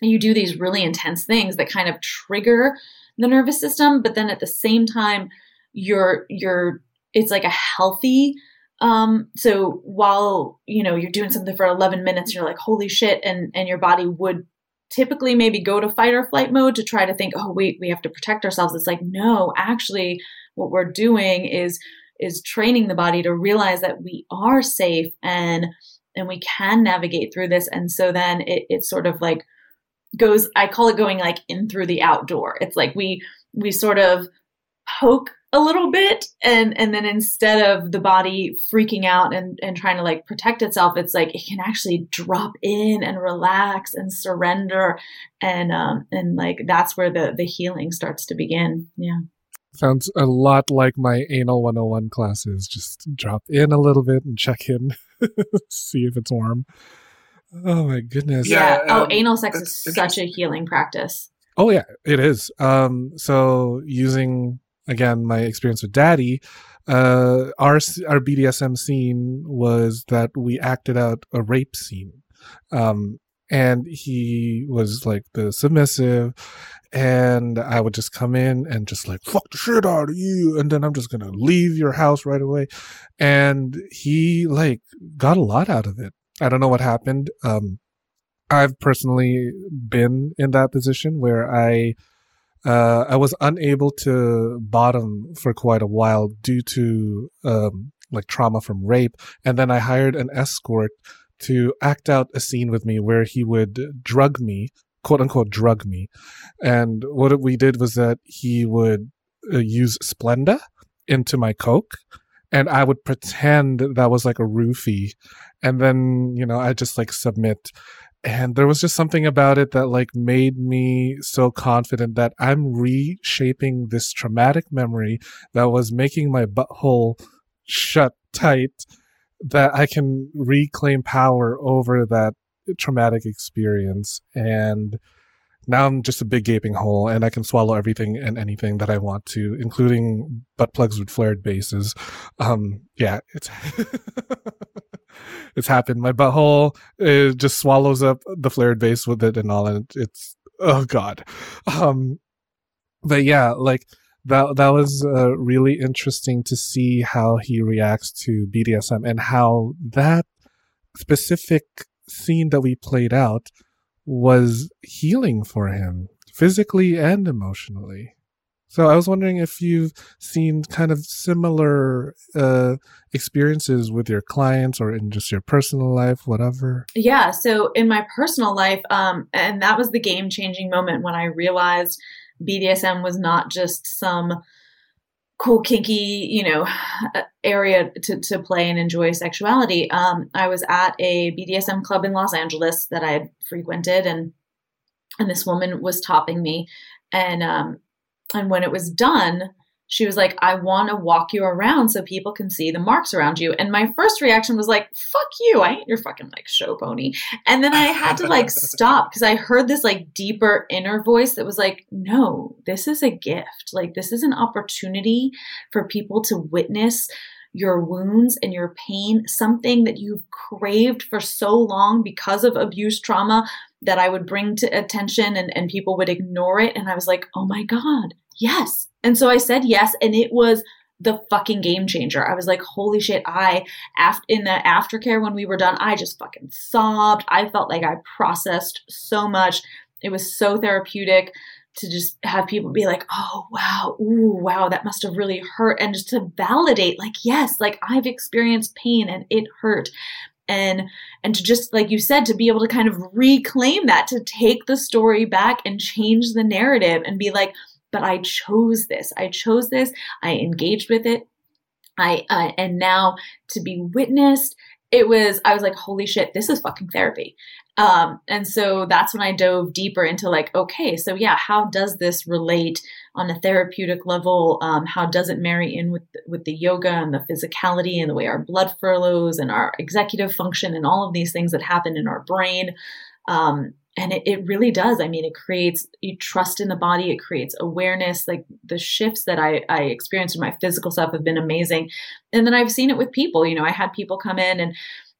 you do these really intense things that kind of trigger the nervous system, but then at the same time you're you're it's like a healthy um so while you know you're doing something for 11 minutes you're like holy shit and and your body would typically maybe go to fight or flight mode to try to think, oh wait, we have to protect ourselves. It's like, no, actually what we're doing is is training the body to realize that we are safe and and we can navigate through this. And so then it, it sort of like goes, I call it going like in through the outdoor. It's like we we sort of poke a little bit and and then instead of the body freaking out and and trying to like protect itself it's like it can actually drop in and relax and surrender and um and like that's where the the healing starts to begin. Yeah. Sounds a lot like my anal 101 classes. Just drop in a little bit and check in [LAUGHS] see if it's warm. Oh my goodness. Yeah, yeah. Oh um, anal sex is such a healing practice. Oh yeah it is. Um so using again my experience with daddy uh our our bdsm scene was that we acted out a rape scene. Um and he was like the submissive and i would just come in and just like fuck the shit out of you and then i'm just gonna leave your house right away. And he like got a lot out of it. I don't know what happened. Um i've personally been in that position where i uh, I was unable to bottom for quite a while due to um, like trauma from rape, and then I hired an escort to act out a scene with me where he would drug me, quote unquote, drug me, and what we did was that he would uh, use Splenda into my coke, and I would pretend that was like a roofie, and then you know I just like submit and there was just something about it that like made me so confident that I'm reshaping this traumatic memory that was making my butthole shut tight that I can reclaim power over that traumatic experience and now I'm just a big gaping hole and I can swallow everything and anything that I want to, including butt plugs with flared bases. Um, yeah, it's, [LAUGHS] [LAUGHS] it's happened. My butthole it just swallows up the flared base with it and all. And it's, oh God. Um, but yeah, like that, that was uh, really interesting to see how he reacts to BDSM and how that specific scene that we played out was healing for him physically and emotionally. So I was wondering if you've seen kind of similar uh, experiences with your clients or in just your personal life, whatever. Yeah. So in my personal life, um, and that was the game changing moment when I realized BDSM was not just some cool kinky you know [SIGHS] area to, to play and enjoy sexuality um, i was at a bdsm club in los angeles that i had frequented and and this woman was topping me and um and when it was done she was like, I want to walk you around so people can see the marks around you. And my first reaction was like, fuck you. I ain't your fucking like show pony. And then I had to like stop because I heard this like deeper inner voice that was like, no, this is a gift. Like, this is an opportunity for people to witness your wounds and your pain, something that you've craved for so long because of abuse trauma that I would bring to attention and, and people would ignore it. And I was like, oh my God, yes, and so I said yes, and it was the fucking game changer. I was like, holy shit, I after in the aftercare when we were done, I just fucking sobbed. I felt like I processed so much. It was so therapeutic to just have people be like, oh wow, ooh, wow, that must have really hurt. And just to validate, like, yes, like I've experienced pain and it hurt. and and to just like you said to be able to kind of reclaim that to take the story back and change the narrative and be like but I chose this. I chose this. I engaged with it. I uh, and now to be witnessed it was i was like holy shit this is fucking therapy um, and so that's when i dove deeper into like okay so yeah how does this relate on a therapeutic level? Um, how does it marry in with with the yoga and the physicality and the way our blood flows and our executive function and all of these things that happen in our brain? Um, and it, it really does. I mean it creates you trust in the body. It creates awareness. Like the shifts that i i experienced in my physical stuff have been amazing. And then i've seen it with people. You know i had people come in and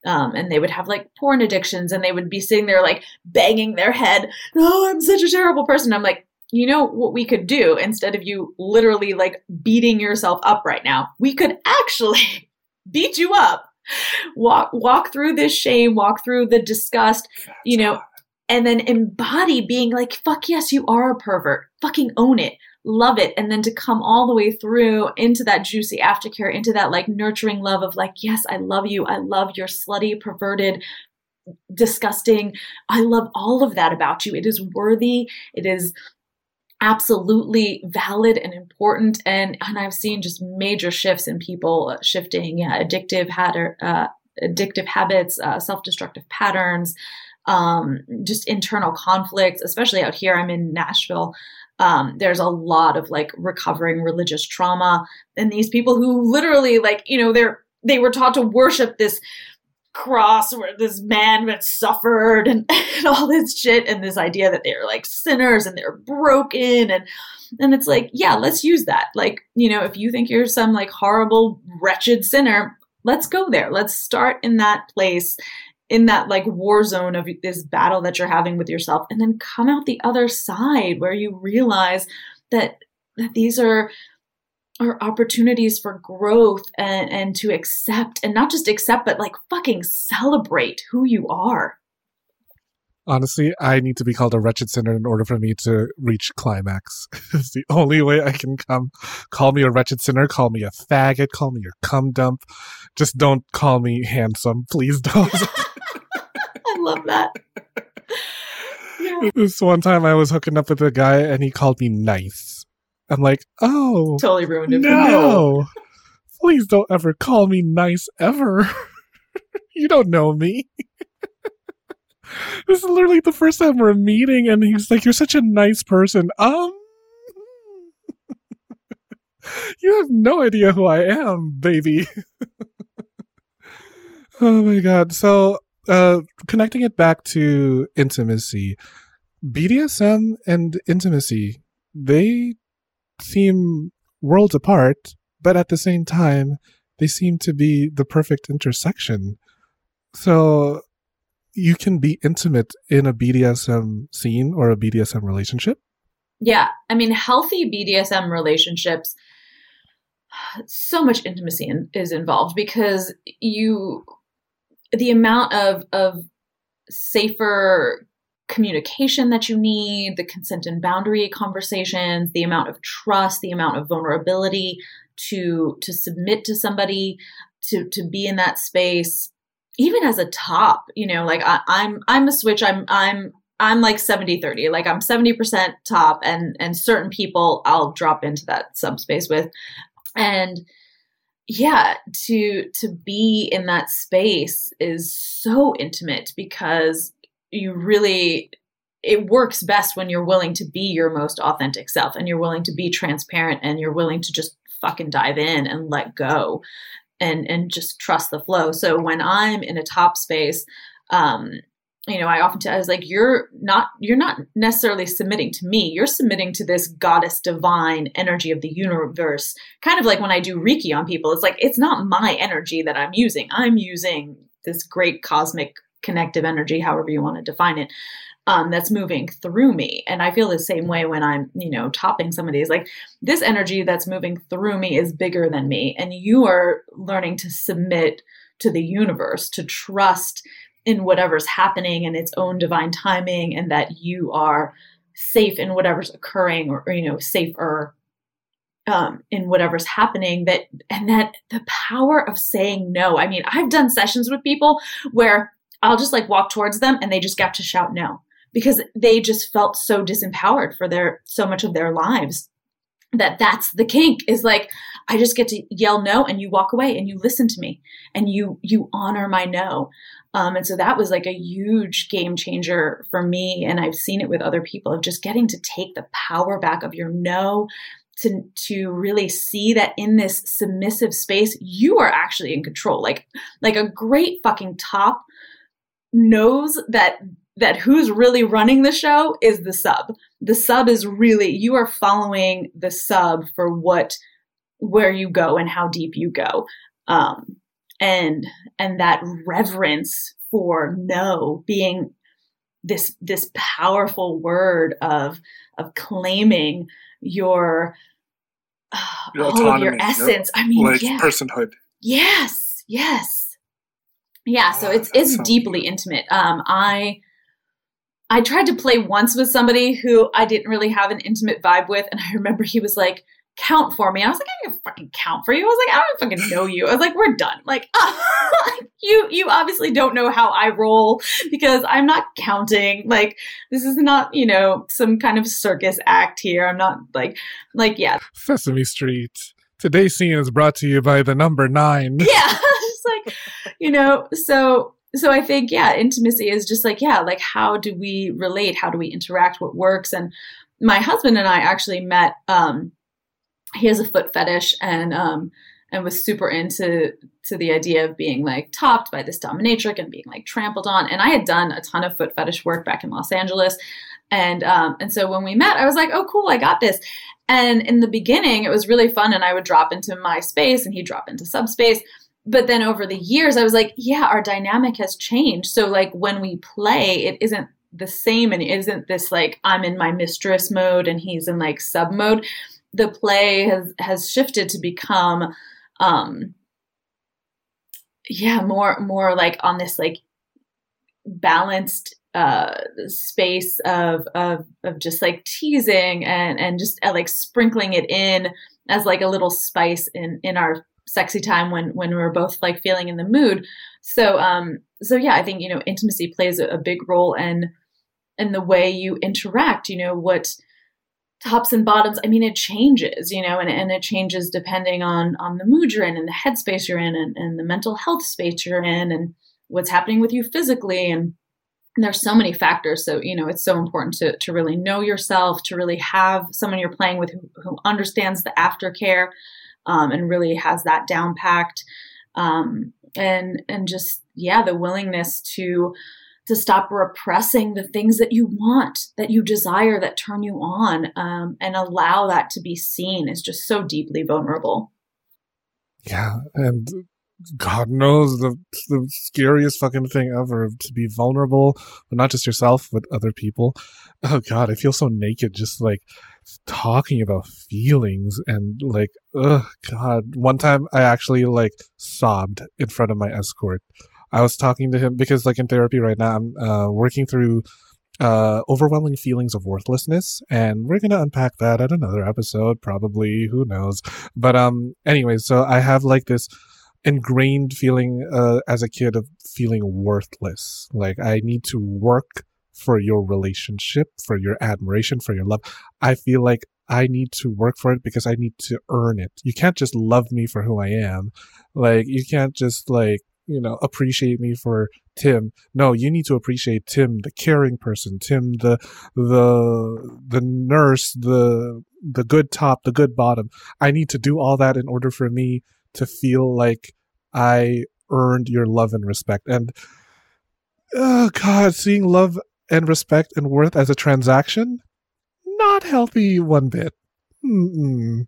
um, and they would have like porn addictions and they would be sitting there like banging their head oh i'm such a terrible person i'm like you know what we could do instead of you literally like beating yourself up right now we could actually [LAUGHS] beat you up walk walk through this shame walk through the disgust you know and then embody being like, fuck yes, you are a pervert. Fucking own it. Love it. And then to come all the way through into that juicy aftercare, into that like nurturing love of like, yes, I love you. I love your slutty, perverted, disgusting. I love all of that about you. It is worthy. It is absolutely valid and important. And, and I've seen just major shifts in people shifting, yeah, addictive, had, uh, addictive habits, uh, self-destructive patterns, um, just internal conflicts, especially out here. I'm in Nashville. Um, there's a lot of like recovering religious trauma, and these people who literally, like, you know, they're they were taught to worship this cross where this man had suffered and, [LAUGHS] and all this shit, and this idea that they're like sinners and they're broken and and it's like, yeah, let's use that. Like, you know, if you think you're some like horrible, wretched sinner, let's go there. Let's start in that place in that like war zone of this battle that you're having with yourself and then come out the other side where you realize that that these are are opportunities for growth and and to accept and not just accept but like fucking celebrate who you are. Honestly i need to be called a wretched sinner in order for me to reach climax. [LAUGHS] It's the only way i can come. Call me a wretched sinner. Call me a faggot. Call me your cum dump. Just don't call me handsome. Please don't [LAUGHS] love that. Yeah. [LAUGHS] This one time I was hooking up with a guy and he called me nice. I'm like, oh. Totally ruined it. No. [LAUGHS] Please don't ever call me nice ever. [LAUGHS] you don't know me. this is literally the first time we're meeting and he's like, you're such a nice person. Um. you have no idea who I am, baby. oh my god. So uh, connecting it back to intimacy, BDSM and intimacy, they seem worlds apart, but at the same time, they seem to be the perfect intersection. So you can be intimate in a BDSM scene or a BDSM relationship. Yeah. I mean, healthy BDSM relationships, so much intimacy in, is involved because you the amount of of safer communication that you need, the consent and boundary conversations, the amount of trust, the amount of vulnerability to to submit to somebody, to to be in that space, even as a top, you know, like I, I'm I'm a switch. I'm I'm I'm like 70 30. Like I'm 70% top and and certain people I'll drop into that subspace with. And yeah to to be in that space is so intimate because you really it works best when you're willing to be your most authentic self and you're willing to be transparent and you're willing to just fucking dive in and let go and and just trust the flow. So when i'm in a top space um you know, I often tell I was like, you're not you're not necessarily submitting to me. You're submitting to this goddess divine energy of the universe. Kind of like when I do Reiki on people, it's like it's not my energy that I'm using. I'm using this great cosmic connective energy, however you want to define it, um, that's moving through me. And I feel the same way when I'm, you know, topping somebody. Like this energy that's moving through me is bigger than me, and you are learning to submit to the universe, to trust in whatever's happening in its own divine timing and that you are safe in whatever's occurring or, or you know safer um, in whatever's happening that and that the power of saying no. I mean i've done sessions with people where i'll just like walk towards them and they just got to shout no because they just felt so disempowered for their so much of their lives that that's the kink is like i just get to yell no and you walk away and you listen to me and you you honor my no um, and so that was like a huge game changer for me and i've seen it with other people of just getting to take the power back of your no to to really see that in this submissive space you are actually in control like like a great fucking top knows that that who's really running the show is the sub. The sub is really you are following the sub for what where you go and how deep you go. Um and and that reverence for no being this this powerful word of of claiming your, uh, Your all of autonomy, your your, essence. I mean, like yeah. personhood. Yes, yes. Yeah, so Oh, it's that it's sounds deeply intimate. Um I I tried to play once with somebody who I didn't really have an intimate vibe with and I remember he was like count for me. I was like, I can fucking count for you. I was like, I don't fucking know you. I was like, we're done. [LAUGHS] Like, you you obviously don't know how I roll because I'm not counting. Like, this is not, you know, some kind of circus act here. I'm not like like yeah, Sesame Street. Today's scene is brought to you by the number nine. [LAUGHS] yeah [LAUGHS] just like you know so so i think yeah intimacy is just like yeah like how do we relate how do we interact what works and my husband and i actually met um he has a foot fetish and um and was super into to the idea of being like topped by this dominatrix and being like trampled on and i had done a ton of foot fetish work back in los angeles and um and so when we met i was like oh cool i got this and in the beginning, it was really fun, and I would drop into my space, and he'd drop into subspace. But then over the years, I was like, yeah, our dynamic has changed. So, like, when we play, it isn't the same, and it isn't this like I'm in my mistress mode and he's in like sub mode. The play has has shifted to become, um, yeah, more more like on this like balanced uh, space of, of of just like teasing and and just uh, like sprinkling it in as like a little spice in in our sexy time when when we're both like feeling in the mood. So um so yeah, I think you know intimacy plays a, a big role in in the way you interact. You know what tops and bottoms. I mean, it changes. You know, and and it changes depending on on the mood you're in and the headspace you're in and, and the mental health space you're in and what's happening with you physically and there's so many factors so you know it's so important to, to really know yourself to really have someone you're playing with who, who understands the aftercare um, and really has that down packed um, and and just yeah the willingness to to stop repressing the things that you want that you desire that turn you on um, and allow that to be seen is just so deeply vulnerable Yeah, and God knows the the scariest fucking thing ever to be vulnerable, but not just yourself, but other people. Oh God, I feel so naked just like talking about feelings and like, oh God. One time I actually like sobbed in front of my escort. I was talking to him because like in therapy right now, I'm uh, working through uh overwhelming feelings of worthlessness and we're gonna unpack that at another episode probably who knows but um anyway so i have like this ingrained feeling uh, as a kid of feeling worthless. Like I need to work for your relationship, for your admiration, for your love. I feel like I need to work for it because I need to earn it. You can't just love me for who I am. Like you can't just like, you know, appreciate me for Tim. No, you need to appreciate Tim, the caring person, Tim, the the the nurse, the the good top, the good bottom. I need to do all that in order for me to feel like I earned your love and respect. And oh god, seeing love and respect and worth as a transaction, not healthy one bit. Mm-mm.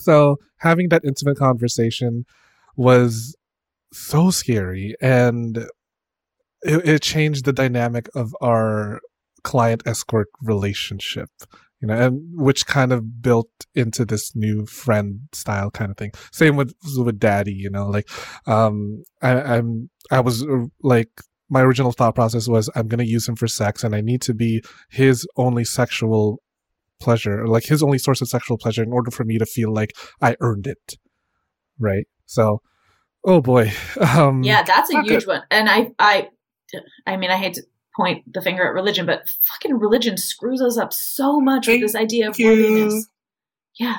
So having that intimate conversation was so scary, and it, it changed the dynamic of our client escort relationship you know, and which kind of built into this new friend style kind of thing. Same with with Daddy, you know, like um, I, I'm I was uh, like my original thought process was I'm gonna use him for sex, and I need to be his only sexual pleasure, like his only source of sexual pleasure, in order for me to feel like I earned it, right? So, oh boy, um, Yeah, that's a huge good. one. And I, I, I mean, I hate to point the finger at religion, but fucking religion screws us up so much with this idea of you. worthiness. Yeah,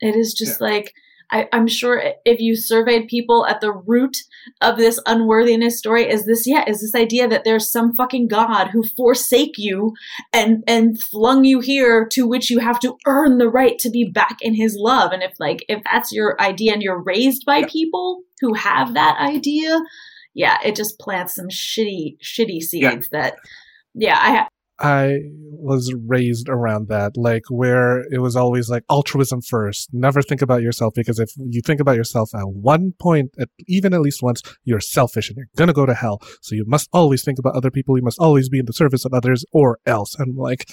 it is just like I, I'm sure if you surveyed people at the root of this unworthiness story, is this yeah, is this idea that there's some fucking god who forsake you and and flung you here to which you have to earn the right to be back in his love. And if like if that's your idea and you're raised by people who have that idea, yeah, it just plants some shitty shitty seeds Yeah. that yeah, I I was raised around that, like where it was always like altruism first. Never think about yourself because if you think about yourself at one point, at, even at least once, you're selfish and you're gonna go to hell. So you must always think about other people. You must always be in the service of others or else. I'm like,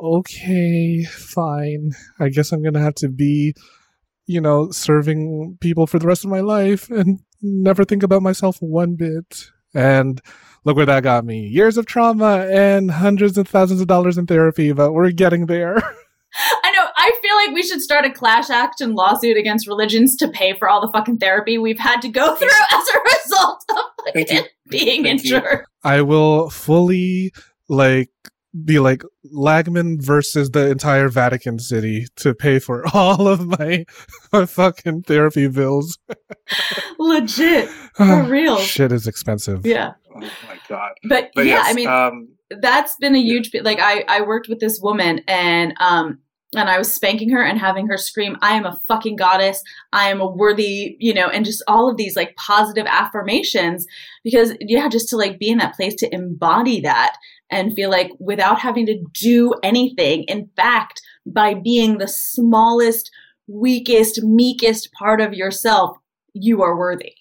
okay, fine. I guess I'm gonna have to be, you know, serving people for the rest of my life and never think about myself one bit. And look where that got me. Years of trauma and hundreds of thousands of dollars in therapy, but we're getting there. [LAUGHS] I know. I feel like we should start a clash action lawsuit against religions to pay for all the fucking therapy we've had to go [LAUGHS] through as a result of Thank fucking you. being Thank you. injured. I will fully like be like Lagman versus the entire Vatican City to pay for [LAUGHS] all of my, my fucking therapy bills. [LAUGHS] Legit. [SIGHS] For real. Shit is expensive. Yeah. Oh my god. But, But yeah, yes, I mean, um, that's been a huge like I I worked with this woman and um and I was spanking her and having her scream, I am a fucking goddess. I am a worthy, you know, and just all of these like positive affirmations because, yeah, just to like be in that place to embody that and feel like without having to do anything, in fact, by being the smallest, weakest, meekest part of yourself, you are worthy.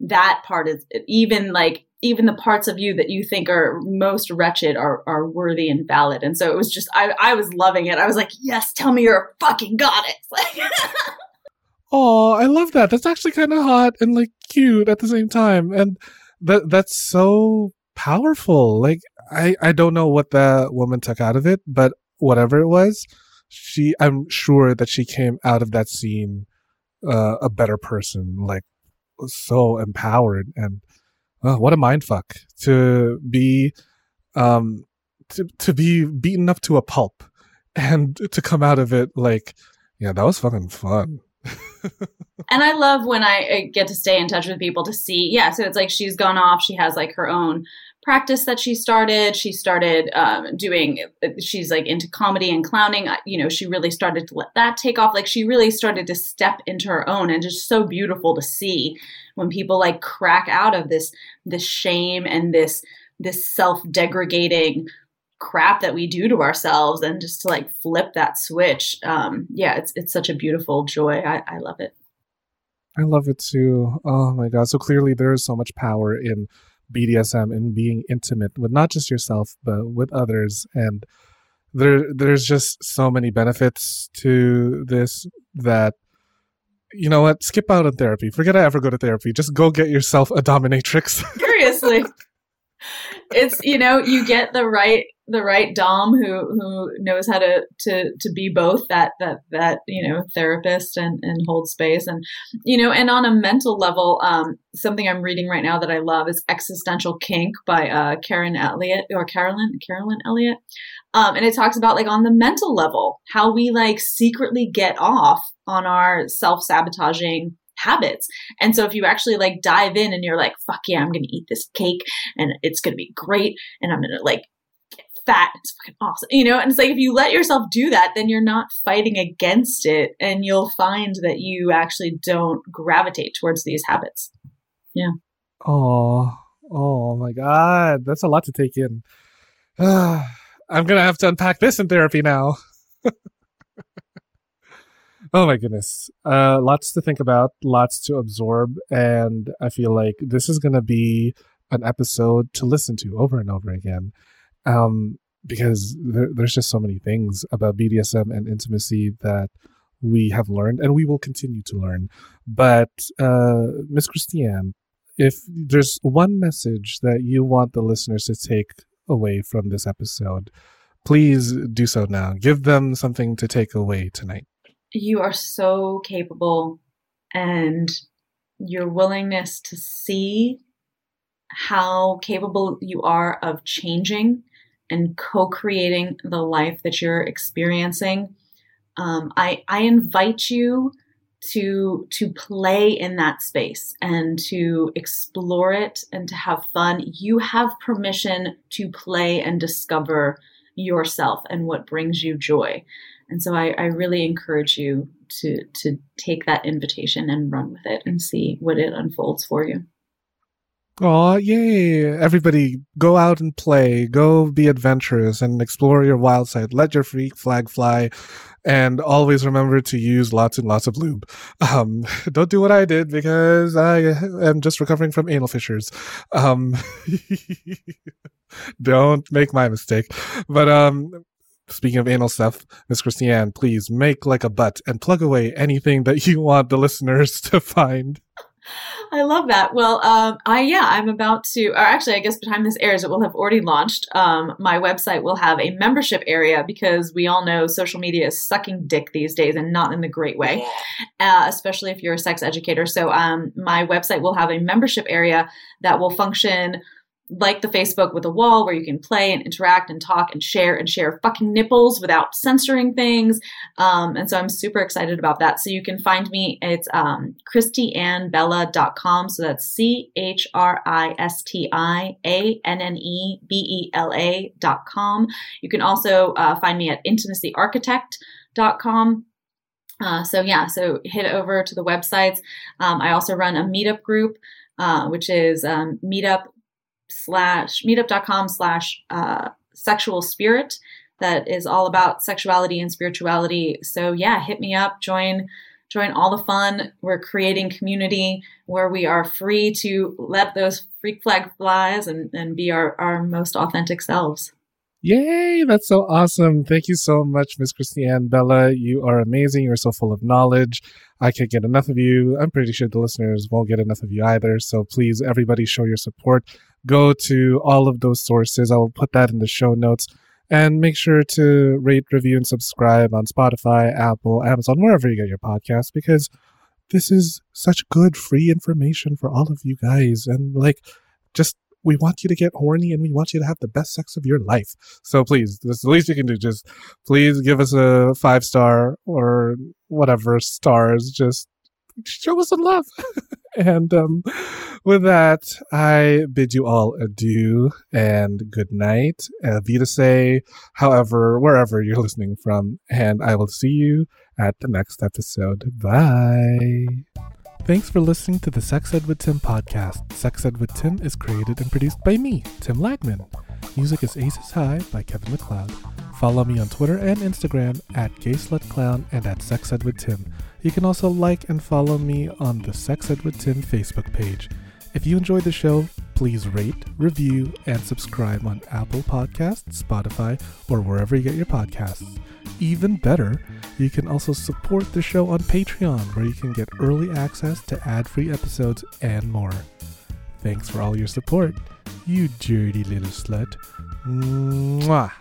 That part is even like, even the parts of you that you think are most wretched are, are worthy and valid. And so it was just, I, I was loving it. I was like, yes, tell me you're a fucking goddess. [LAUGHS] Oh, I love that. That's actually kind of hot and like cute at the same time. And that that's so powerful. Like I I don't know what that woman took out of it, but whatever it was, she I'm sure that she came out of that scene uh, a better person, like so empowered and uh, what a mind fuck to be um to to be beaten up to a pulp and to come out of it like yeah, that was fucking fun. [LAUGHS] and I love when I uh, get to stay in touch with people to see, yeah. So it's like she's gone off. She has like her own practice that she started. She started um, doing. She's like into comedy and clowning. You know, she really started to let that take off. Like she really started to step into her own, and just so beautiful to see when people like crack out of this this shame and this this self degrading crap that we do to ourselves and just to like flip that switch um yeah it's it's such a beautiful joy i, I love it I love it too. Oh my god! So clearly, there is so much power in BDSM and being intimate with not just yourself but with others, and there there's just so many benefits to this that you know what? Skip out on therapy. Forget I ever go to therapy. Just go get yourself a dominatrix. [LAUGHS] seriously it's you know you get the right the right dom who who knows how to to to be both that that that you know therapist and and hold space. And you know and on a mental level um something i'm reading right now that i love is existential kink by uh karen elliott or carolyn carolyn elliott. Um and it talks about like on the mental level how we like secretly get off on our self-sabotaging habits. And so if you actually like dive in and you're like, fuck yeah, I'm gonna eat this cake and it's gonna be great and I'm gonna like get fat, it's fucking awesome. You know, and it's like if you let yourself do that, then you're not fighting against it and you'll find that you actually don't gravitate towards these habits. Yeah. Oh, oh my god! That's a lot to take in. [SIGHS] I'm gonna have to unpack this in therapy now. [LAUGHS] Oh my goodness. Uh lots to think about, lots to absorb, and I feel like this is going to be an episode to listen to over and over again. Um because there, there's just so many things about BDSM and intimacy that we have learned and we will continue to learn. But uh Miss Christiane, if there's one message that you want the listeners to take away from this episode, please do so now. Give them something to take away tonight. You are so capable, and your willingness to see how capable you are of changing and co-creating the life that you're experiencing. Um, I I invite you to to play in that space and to explore it and to have fun. You have permission to play and discover yourself and what brings you joy. And so I, I really encourage you to to take that invitation and run with it and see what it unfolds for you. Oh, yay. Everybody go out and play. Go be adventurous and explore your wild side. Let your freak flag fly. And always remember to use lots and lots of lube. Um, [LAUGHS] don't do what I did because I am just recovering from anal fissures. Um, [LAUGHS] don't make my mistake. But, um, Speaking of anal stuff, Miss Christiane, please make like a butt and plug away anything that you want the listeners [LAUGHS] to find. [LAUGHS] I love that. Well, um, I yeah, I'm about to, or actually, I guess by the time this airs, it will have already launched. Um, my website will have a membership area because we all know social media is sucking dick these days, and not in the great way, uh, especially if you're a sex educator. So, um, my website will have a membership area that will function like the Facebook with a wall where you can play and interact and talk and share and share fucking nipples without censoring things. Um, and so I'm super excited about that. So you can find me. It's um, ChristiAnnBella.com. So that's C H R I S T I A N N E B E L A.com. You can also uh, find me at intimacyarchitect.com. Uh, so yeah, so head over to the websites. Um, I also run a meetup group, uh, which is um, meetup slash meetup.com slash uh, sexual spirit that is all about sexuality and spirituality. So yeah, hit me up, join join all the fun. We're creating community where we are free to let those freak flag flies and, and be our, our most authentic selves. Yay, that's so awesome. Thank you so much, Miss Christiane Bella. You are amazing. You're so full of knowledge. I can't get enough of you. I'm pretty sure the listeners won't get enough of you either. So please, everybody, show your support go to all of those sources. I'll put that in the show notes. And make sure to rate, review, and subscribe on Spotify, Apple, Amazon, wherever you get your podcast, because this is such good free information for all of you guys. And like, just we want you to get horny and we want you to have the best sex of your life. So please, that's the least you can do. Just please give us a five star or whatever stars. Just show us some love. [LAUGHS] and um, with that, I bid you all adieu and good night. Uh, say, however, wherever you're listening from. And I will see you at the next episode. Bye. Thanks for listening to the Sex Ed with Tim podcast. Sex Ed with Tim is created and produced by me, Tim Lagman. Music is Aces High by Kevin MacLeod. Follow me on Twitter and Instagram at GaySlutClown and at Sex Ed with Tim. You can also like and follow me on the Sex Ed with Tim Facebook page. If you enjoyed the show, please rate, review, and subscribe on Apple Podcasts, Spotify, or wherever you get your podcasts. Even better, you can also support the show on Patreon, where you can get early access to ad free episodes and more. Thanks for all your support, you dirty little slut. Mwah.